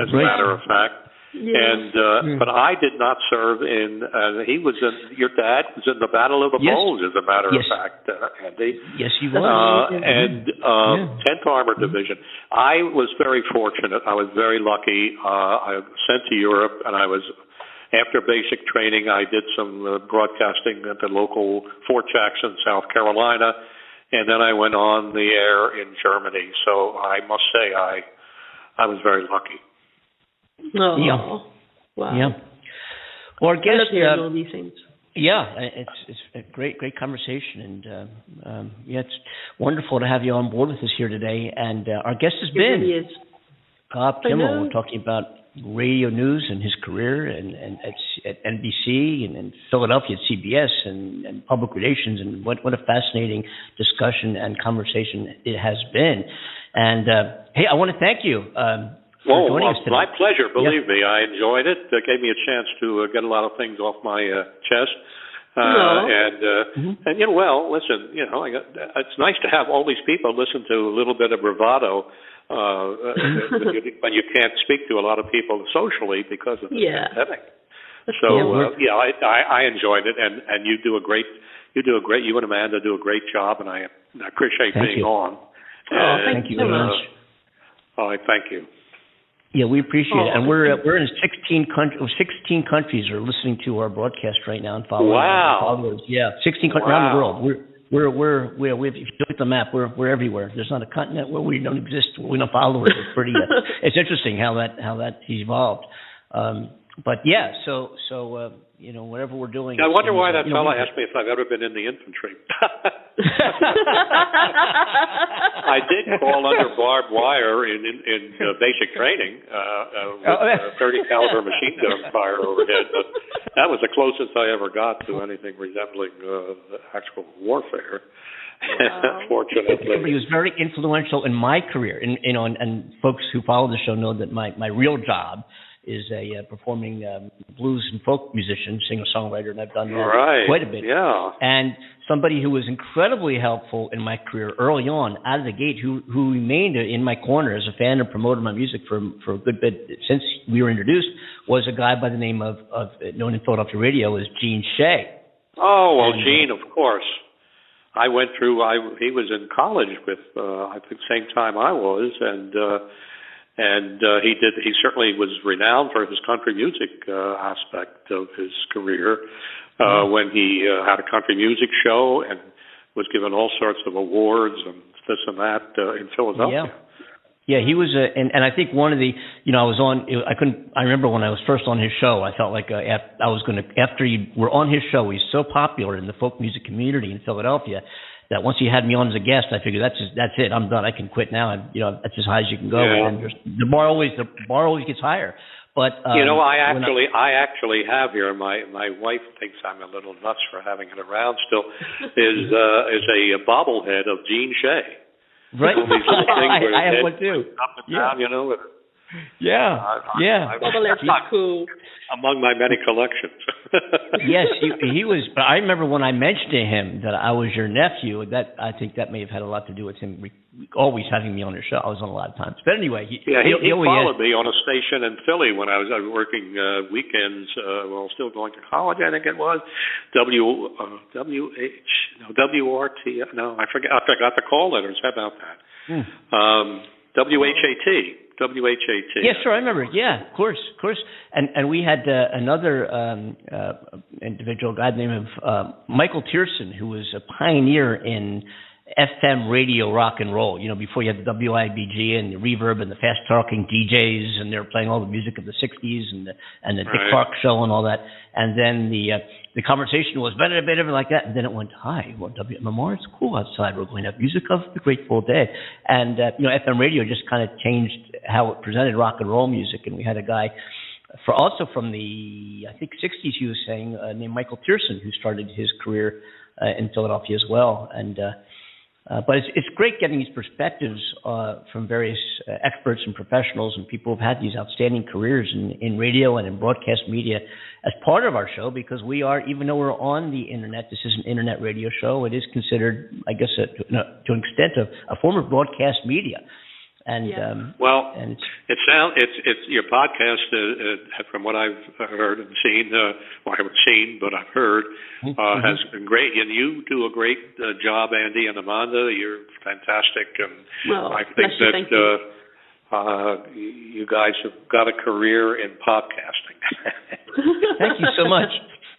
as a matter of fact. Yes. And uh, mm. but I did not serve in. Uh, he was in. Your dad was in the Battle of the yes. Bulge, as a matter yes. of fact, uh, Andy. Yes, he was. Uh, and uh, 10th Armor Division. I was very fortunate. I was very lucky. Uh, I was sent to Europe, and I was after basic training, I did some uh, broadcasting at the local Fort Jackson, South Carolina, and then I went on the air in Germany. So I must say, I I was very lucky. Oh, yeah. Wow. Yeah. Well, our guest, uh, all these things. Yeah, it's it's a great great conversation, and um, um, yeah, it's wonderful to have you on board with us here today. And uh, our guest has it been really Bob Kimmel. We're talking about radio news and his career and, and at, at NBC and in Philadelphia at CBS and, and public relations and what, what a fascinating discussion and conversation it has been. And uh, hey, I want to thank you. Um, well, well my pleasure. Believe me, I enjoyed it. It gave me a chance to uh, get a lot of things off my uh, chest. Uh, and uh, mm-hmm. and you know, well, listen, you know, I got, it's nice to have all these people listen to a little bit of bravado uh, when you can't speak to a lot of people socially because of the yeah. pandemic. So uh, yeah, I, I I enjoyed it, and and you do a great you do a great you and Amanda do a great job, and I, I appreciate thank being you. on. Oh, and, thank you very uh, much. All right, thank you. Yeah, we appreciate oh, it, and we're uh, we're in 16 countries. 16 countries are listening to our broadcast right now and following. Wow. Followers. Yeah, 16 countries wow. around the world. We're we're we're we're we if you look at the map, we're we're everywhere. There's not a continent where we don't exist. We don't follow it. It's pretty. Uh, (laughs) it's interesting how that how that evolved. Um, but yeah, so so uh, you know whatever we're doing. I wonder why that you know, fella asked me if I've ever been in the infantry. (laughs) (laughs) I did call under barbed wire in in, in uh, basic training uh, uh, with Oh, uh, 30 caliber machine gun fire overhead, but that was the closest I ever got to anything resembling uh, actual warfare. (laughs) Fortunately, He was very influential in my career, and you know, and, and folks who follow the show know that my my real job is a uh, performing um, blues and folk musician, singer songwriter, and I've done that Right. quite a bit. Yeah. And somebody who was incredibly helpful in my career early on, out of the gate, who who remained in my corner as a fan and promoted my music for for a good bit since we were introduced, was a guy by the name of of known in Philadelphia radio as Gene Shay. Oh well, And, uh, Gene, of course. I went through. I he was in college with uh, I think same time I was, and uh, and uh, he did. He certainly was renowned for his country music uh, aspect of his career. Uh, when he uh, had a country music show and was given all sorts of awards and this and that uh, in Philadelphia. Yeah. Yeah, he was a, and and I think one of the, you know, I was on. I couldn't. I remember when I was first on his show. I felt like uh, I was going to after you were on his show. He's so popular in the folk music community in Philadelphia that once he had me on as a guest, I figured that's just, that's it. I'm done. I can quit now. And you know, that's as high as you can go. Yeah. And the bar always the bar always gets higher. But um, you know, I actually, I, actually have here. My my wife thinks I'm a little nuts for having it around still. Is (laughs) uh, is a bobblehead of Gene Shay. right. All these little things I, I have one too. Up and Yeah. down, you know. with- Yeah, I- I- yeah. I- Bobbleheads I'm not cool. among my many collections. (laughs) yes, he, he was. But I remember when I mentioned to him that I was your nephew. That I think that may have had a lot to do with him re- always having me on his show. I was on a lot of times. But anyway, he, Yeah, he, he always followed me on a station in Philly when I was uh, working uh, weekends. Uh, well, still going to college, I think it was. W uh, W H no W R T no I forget I forgot the call letters. How about that? Hmm. Um, W H A T W H A T. Yeah, sure, I remember. Yeah, of course, of course. And and we had uh, another um, uh, individual, guy named uh, Michael Tearson, who was a pioneer in FM radio rock and roll. You know, before you had the WIBG and the Reverb and the fast talking DJs, and they were playing all the music of the '60s and the and the Dick Clark show and all that. And then the uh, the conversation was better, better, like that. And then it went, "Hi, well, WMMR, it's cool outside. We're going to have music of the Grateful Dead." And uh, you know, FM radio just kind of changed how it presented rock and roll music. And we had a guy for also from the I think 60s, he was saying, uh, named Michael Tearson, who started his career uh, in Philadelphia as well. And uh, uh, but it's it's great getting these perspectives uh, from various uh, experts and professionals and people who've had these outstanding careers in, in radio and in broadcast media as part of our show because we are even though we're on the internet, this is an internet radio show. It is considered, I guess, a, to, no, to an extent, a, a form of broadcast media. And um, Well, and it's It sounds it's it's your podcast. Uh, uh, from what I've heard and seen, uh, well, I haven't seen, but I've heard, uh, Mhm. has been great. And you do a great uh, job, Andy and Amanda. You're fantastic, and Well, I think that thank you. uh, uh, you guys have got a career in podcasting. (laughs) Thank you so much.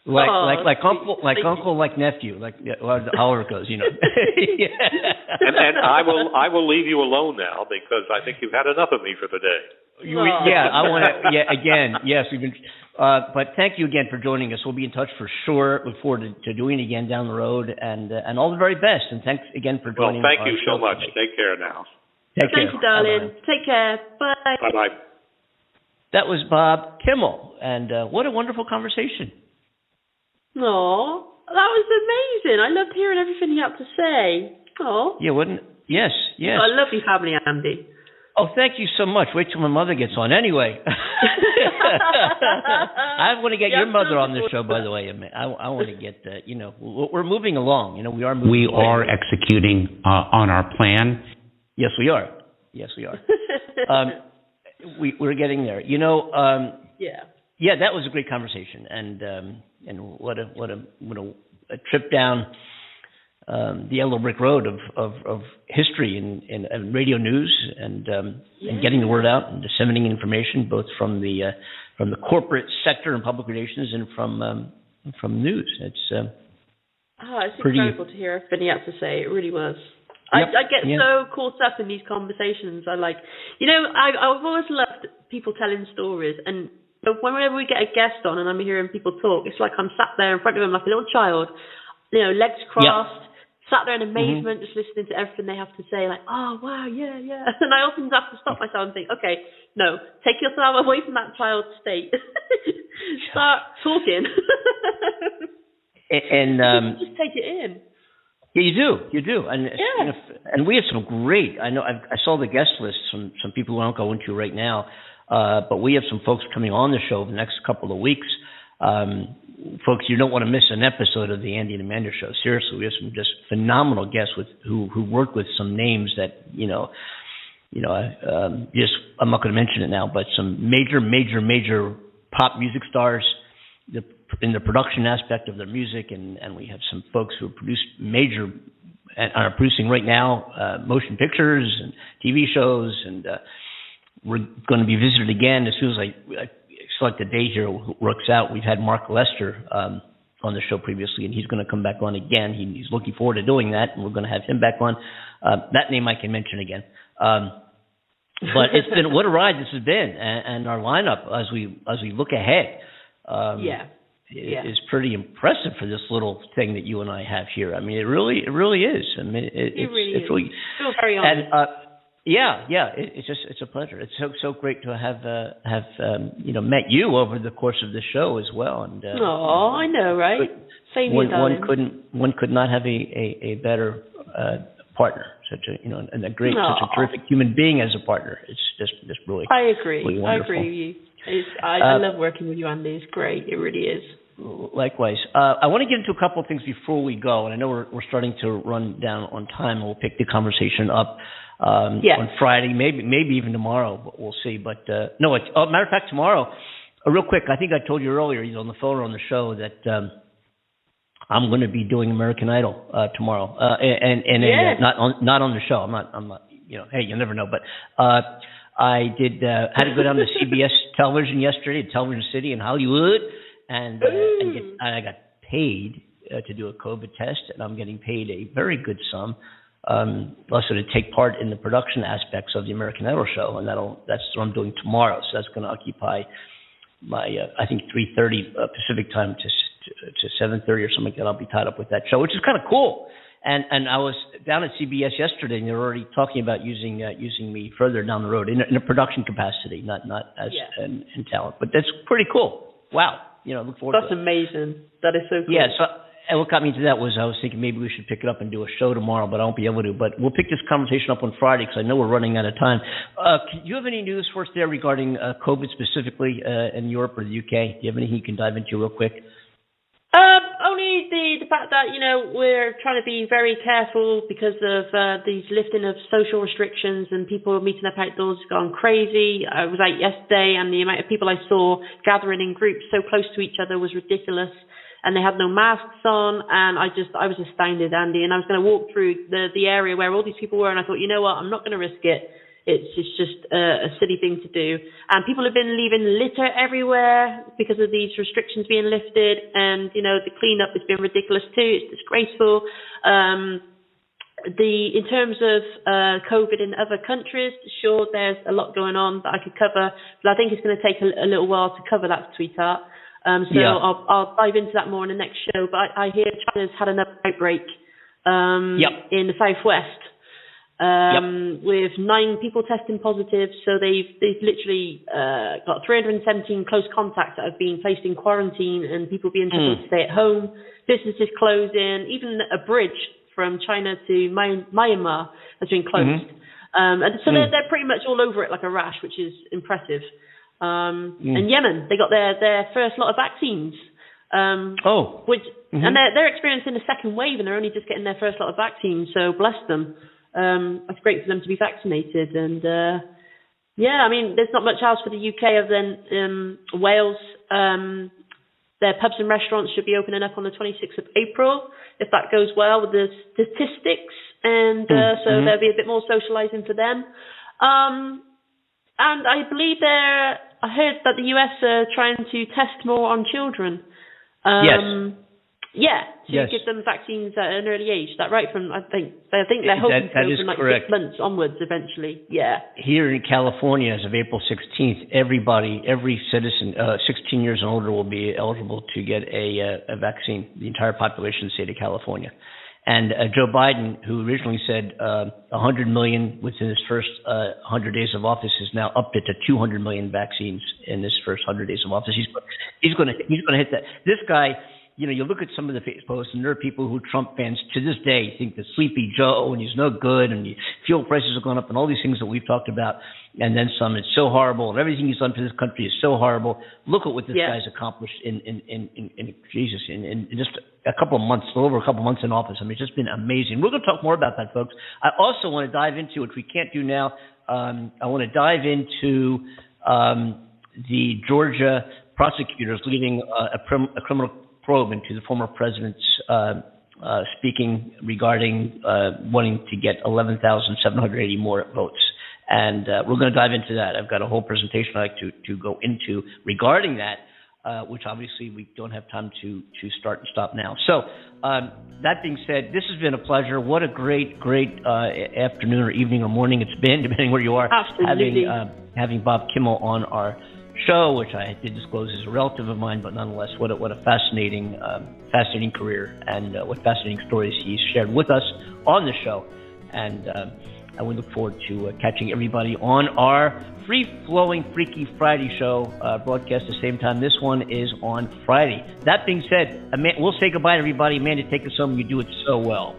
Like Aw, like like uncle like Thank you. uncle like nephew like yeah, well, however it goes you know. (laughs) and, and I will I will leave you alone now because I think you've had enough of me for the day. You- yeah, I want to. (laughs) Yeah, again, yes, we've been. Uh, but thank you again for joining us. We'll be in touch for sure. Look forward to, to doing it again down the road, and uh, and all the very best. And thanks again for joining. Well, joining. thank you so much. today. Take care now. Take Thank care. you, darling. Bye-bye. Take care. Bye. Bye bye. That was Bob Kimmel, and uh, what a wonderful conversation. Aw, that was amazing. I loved hearing everything you had to say. Oh, Yeah, wouldn't? Yes, yes. a lovely family, Andy. Oh, thank you so much. Wait till my mother gets on. Anyway, (laughs) I want to get Yeah, your mother on I'm this show. By the way, I mean, I, I want to get. Uh, you know, we're we're moving along. You know, we are moving. We along. are executing uh, on our plan. Yes, we are. Yes, we are. (laughs) um, we we're getting there. You know, um, yeah. yeah, that was a great conversation, and um, and what a what a what a, a trip down um, the yellow brick road of of, of history and, and, and radio news, and um, and getting the word out and disseminating information both from the uh, from the corporate sector and public relations and from um, from news. It's um, Oh, it's Pretty- incredible to hear everything you had to say. It really was. I, Yep, I get yeah. so caught up in these conversations. I like, you know, I, I've always loved people telling stories, and So whenever we get a guest on and I'm hearing people talk, it's like I'm sat there in front of them like a little child, you know, legs crossed, sat there in amazement, just listening to everything they have to say, like, oh wow, yeah, yeah. (laughs) And I often have to stop myself and think, okay, no, take yourself away from that child's state. (laughs) Start talking. and (laughs) um, just take it in. Yeah, you do, you do, and Yeah. you know, and we have some great. I know I, I saw the guest list. Some some people who I won't go into right now, uh, but we have some folks coming on the show the next couple of weeks. Um, folks, you don't want to miss an episode of the Andy and Amanda show. Seriously, we have some just phenomenal guests with who who work with some names that you know, you know, um, just I'm not going to mention it now, but some major, major, major pop music stars. The, in the production aspect of their music, and, and we have some folks who produce major and are producing right now uh, motion pictures and TV shows, and uh, we're going to be visited again as soon as I, I select a day here works out. We've had Mark Lester um, on the show previously, and he's going to come back on again. He, he's looking forward to doing that, and we're going to have him back on. Uh, that name I can mention again. Um, but it's been what a ride this has been, and, and our lineup as we as we look ahead. Um, Yeah. Yeah. is pretty impressive for this little thing that you and I have here. I mean, it really, it really is. I mean, it, it's, really it's is. really, Feel very honored. and uh, yeah, yeah, it, it's just, it's a pleasure. It's so, so great to have, uh, have, um, you know, met you over the course of the show as well. And uh, Oh, I know, right? Same here, one, one couldn't, one could not have a, a, a better uh, partner. Such a, you know, and a great, such a terrific human being as a partner. It's just, just really. I agree. really I agree with you. It's, I, I Uh, love working with you, Andy. It's great. It really is. Likewise. Uh, I want to get into a couple of things before we go, and I know we're, we're starting to run down on time. and We'll pick the conversation up um, Yes. on Friday, maybe maybe even tomorrow. but We'll see. But uh, no, it's, oh, matter of fact, tomorrow. Uh, real quick, I think I told you earlier, either on the phone or on the show, that um, I'm going to be doing American Idol uh, tomorrow, uh, and and, and Yes. uh, not on not on the show. I'm not. I'm not. You know, hey, you never know. But uh, I did uh, had to go down to (laughs) CBS television yesterday, Television City in Hollywood, and uh, and, get, and I got paid uh, to do a COVID test, and I'm getting paid a very good sum. Um, also to take part in the production aspects of the American Idol show, and that'll that's what I'm doing tomorrow. So that's going to occupy my uh, I think 3:30 uh, Pacific time to to 7:30 or something like that. I'll be tied up with that show, which is kind of cool. And and I was down at CBS yesterday, and they're already talking about using uh, using me further down the road in a, in a production capacity, not not as Yeah. in, in talent. But that's pretty cool. Wow, you know, look forward That's to amazing. That is so cool. Yeah, so and what got me into that was I was thinking maybe we should pick it up and do a show tomorrow, but I won't be able to. But we'll pick this conversation up on Friday because I know we're running out of time. Uh, can, you have any news for us there regarding uh, COVID specifically uh, in Europe or the UK? Do you have anything you can dive into real quick? Um, only the the fact that you know we're trying to be very careful because of uh, these lifting of social restrictions and people meeting up outdoors has gone crazy. I was out yesterday and the amount of people I saw gathering in groups so close to each other was ridiculous. And they had no masks on, and I just I was astounded, Andy. And I was going to walk through the the area where all these people were, and I thought, you know what, I'm not going to risk it. It's it's just a, a silly thing to do. And people have been leaving litter everywhere because of these restrictions being lifted. And you know the cleanup has been ridiculous too. It's disgraceful. Um, the in terms of uh, COVID in other countries, sure, there's a lot going on that I could cover, but I think it's going to take a, a little while to cover that, sweetheart. Um, so Yeah. I'll, I'll dive into that more in the next show. But I, I hear China's had another outbreak um, Yep. in the southwest um, with nine people testing positive. So they've they've literally uh, got 317 close contacts that have been placed in quarantine, and people being told Mm. to stay at home. Businesses closing. Even a bridge from China to My- Myanmar has been closed. Um, and so they're Mm. they're pretty much all over it like a rash, which is impressive. Um, Mm. And Yemen, they got their their first lot of vaccines. Um, Oh, which Mhm. and they're they're experiencing a second wave, and they're only just getting their first lot of vaccines. So bless them. Um, it's great for them to be vaccinated, and uh, yeah, I mean, there's not much else for the UK other than um, Wales. Um, their pubs and restaurants should be opening up on the 26th of April, if that goes well with the statistics, and uh, Mm, so mhm. there'll be a bit more socialising for them. Um, and I believe they're. I heard that the US are trying to test more on children. Um, Yeah, to Yes. give them vaccines at an early age. Is that right? From I think I think they're hoping That- that open like correct. six months onwards eventually. Yeah. Here in California, as of April 16th, everybody, every citizen, uh, 16 years and older, will be eligible to get a, uh, a vaccine. The entire population of the state of California. And uh, Joe Biden, who originally said uh, 100 million within his first uh, 100 days of office, has now upped it to 200 million vaccines in his first 100 days of office. He's he's going to he's going to hit that. This guy, you know, you look at some of the face posts, and there are people who Trump fans to this day think that Sleepy Joe and he's no good, and the fuel prices are going up, and all these things that we've talked about, and then some. It's so horrible, and everything he's done for this country is so horrible. Look at what this guy's accomplished in in in, in, in Jesus in, in just a couple of months, a little over a couple of months in office. I mean, it's just been amazing. We're going to talk more about that, folks. I also want to dive into, which we can't do now. Um, I want to dive into um, the Georgia prosecutors leading uh, a, prim- a criminal probe into the former president's uh, uh, speaking regarding uh, wanting to get 11,780 more votes. And uh, we're going to dive into that. I've got a whole presentation I'd like to, to go into regarding that, uh, which obviously we don't have time to, to start and stop now. So, um, that being said, this has been a pleasure. What a great, great uh, afternoon or evening or morning it's been, (laughs) depending where you are. Absolutely. Having, uh, having Bob Kimmel on our show, which I did disclose is a relative of mine, but nonetheless, what a, what a fascinating, um, fascinating career and uh, what fascinating stories he's shared with us on the show. And uh, and we look forward to uh, catching everybody on our free-flowing Freaky Friday show uh, broadcast the same time. This one is on Friday. That being said, Ama- we'll say goodbye to everybody. Amanda, take us home. You do it so well.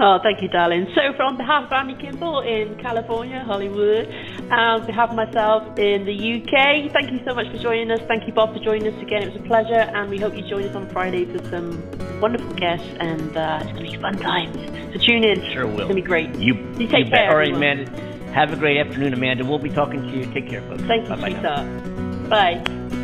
Oh, thank you, darling. So, on behalf of Andy Kimmel in California, Hollywood, and on behalf of myself in the UK, thank you so much for joining us. Thank you, Bob, for joining us again. It was a pleasure, and we hope you join us on Friday for some wonderful guests, and uh, it's going to be fun times. So, tune in. Sure will. It's going to be great. You, You take bet. care, All right. Amanda. Have a great afternoon, Amanda. We'll be talking to you. Take care, folks. Thank you, Bye-bye now. Bye.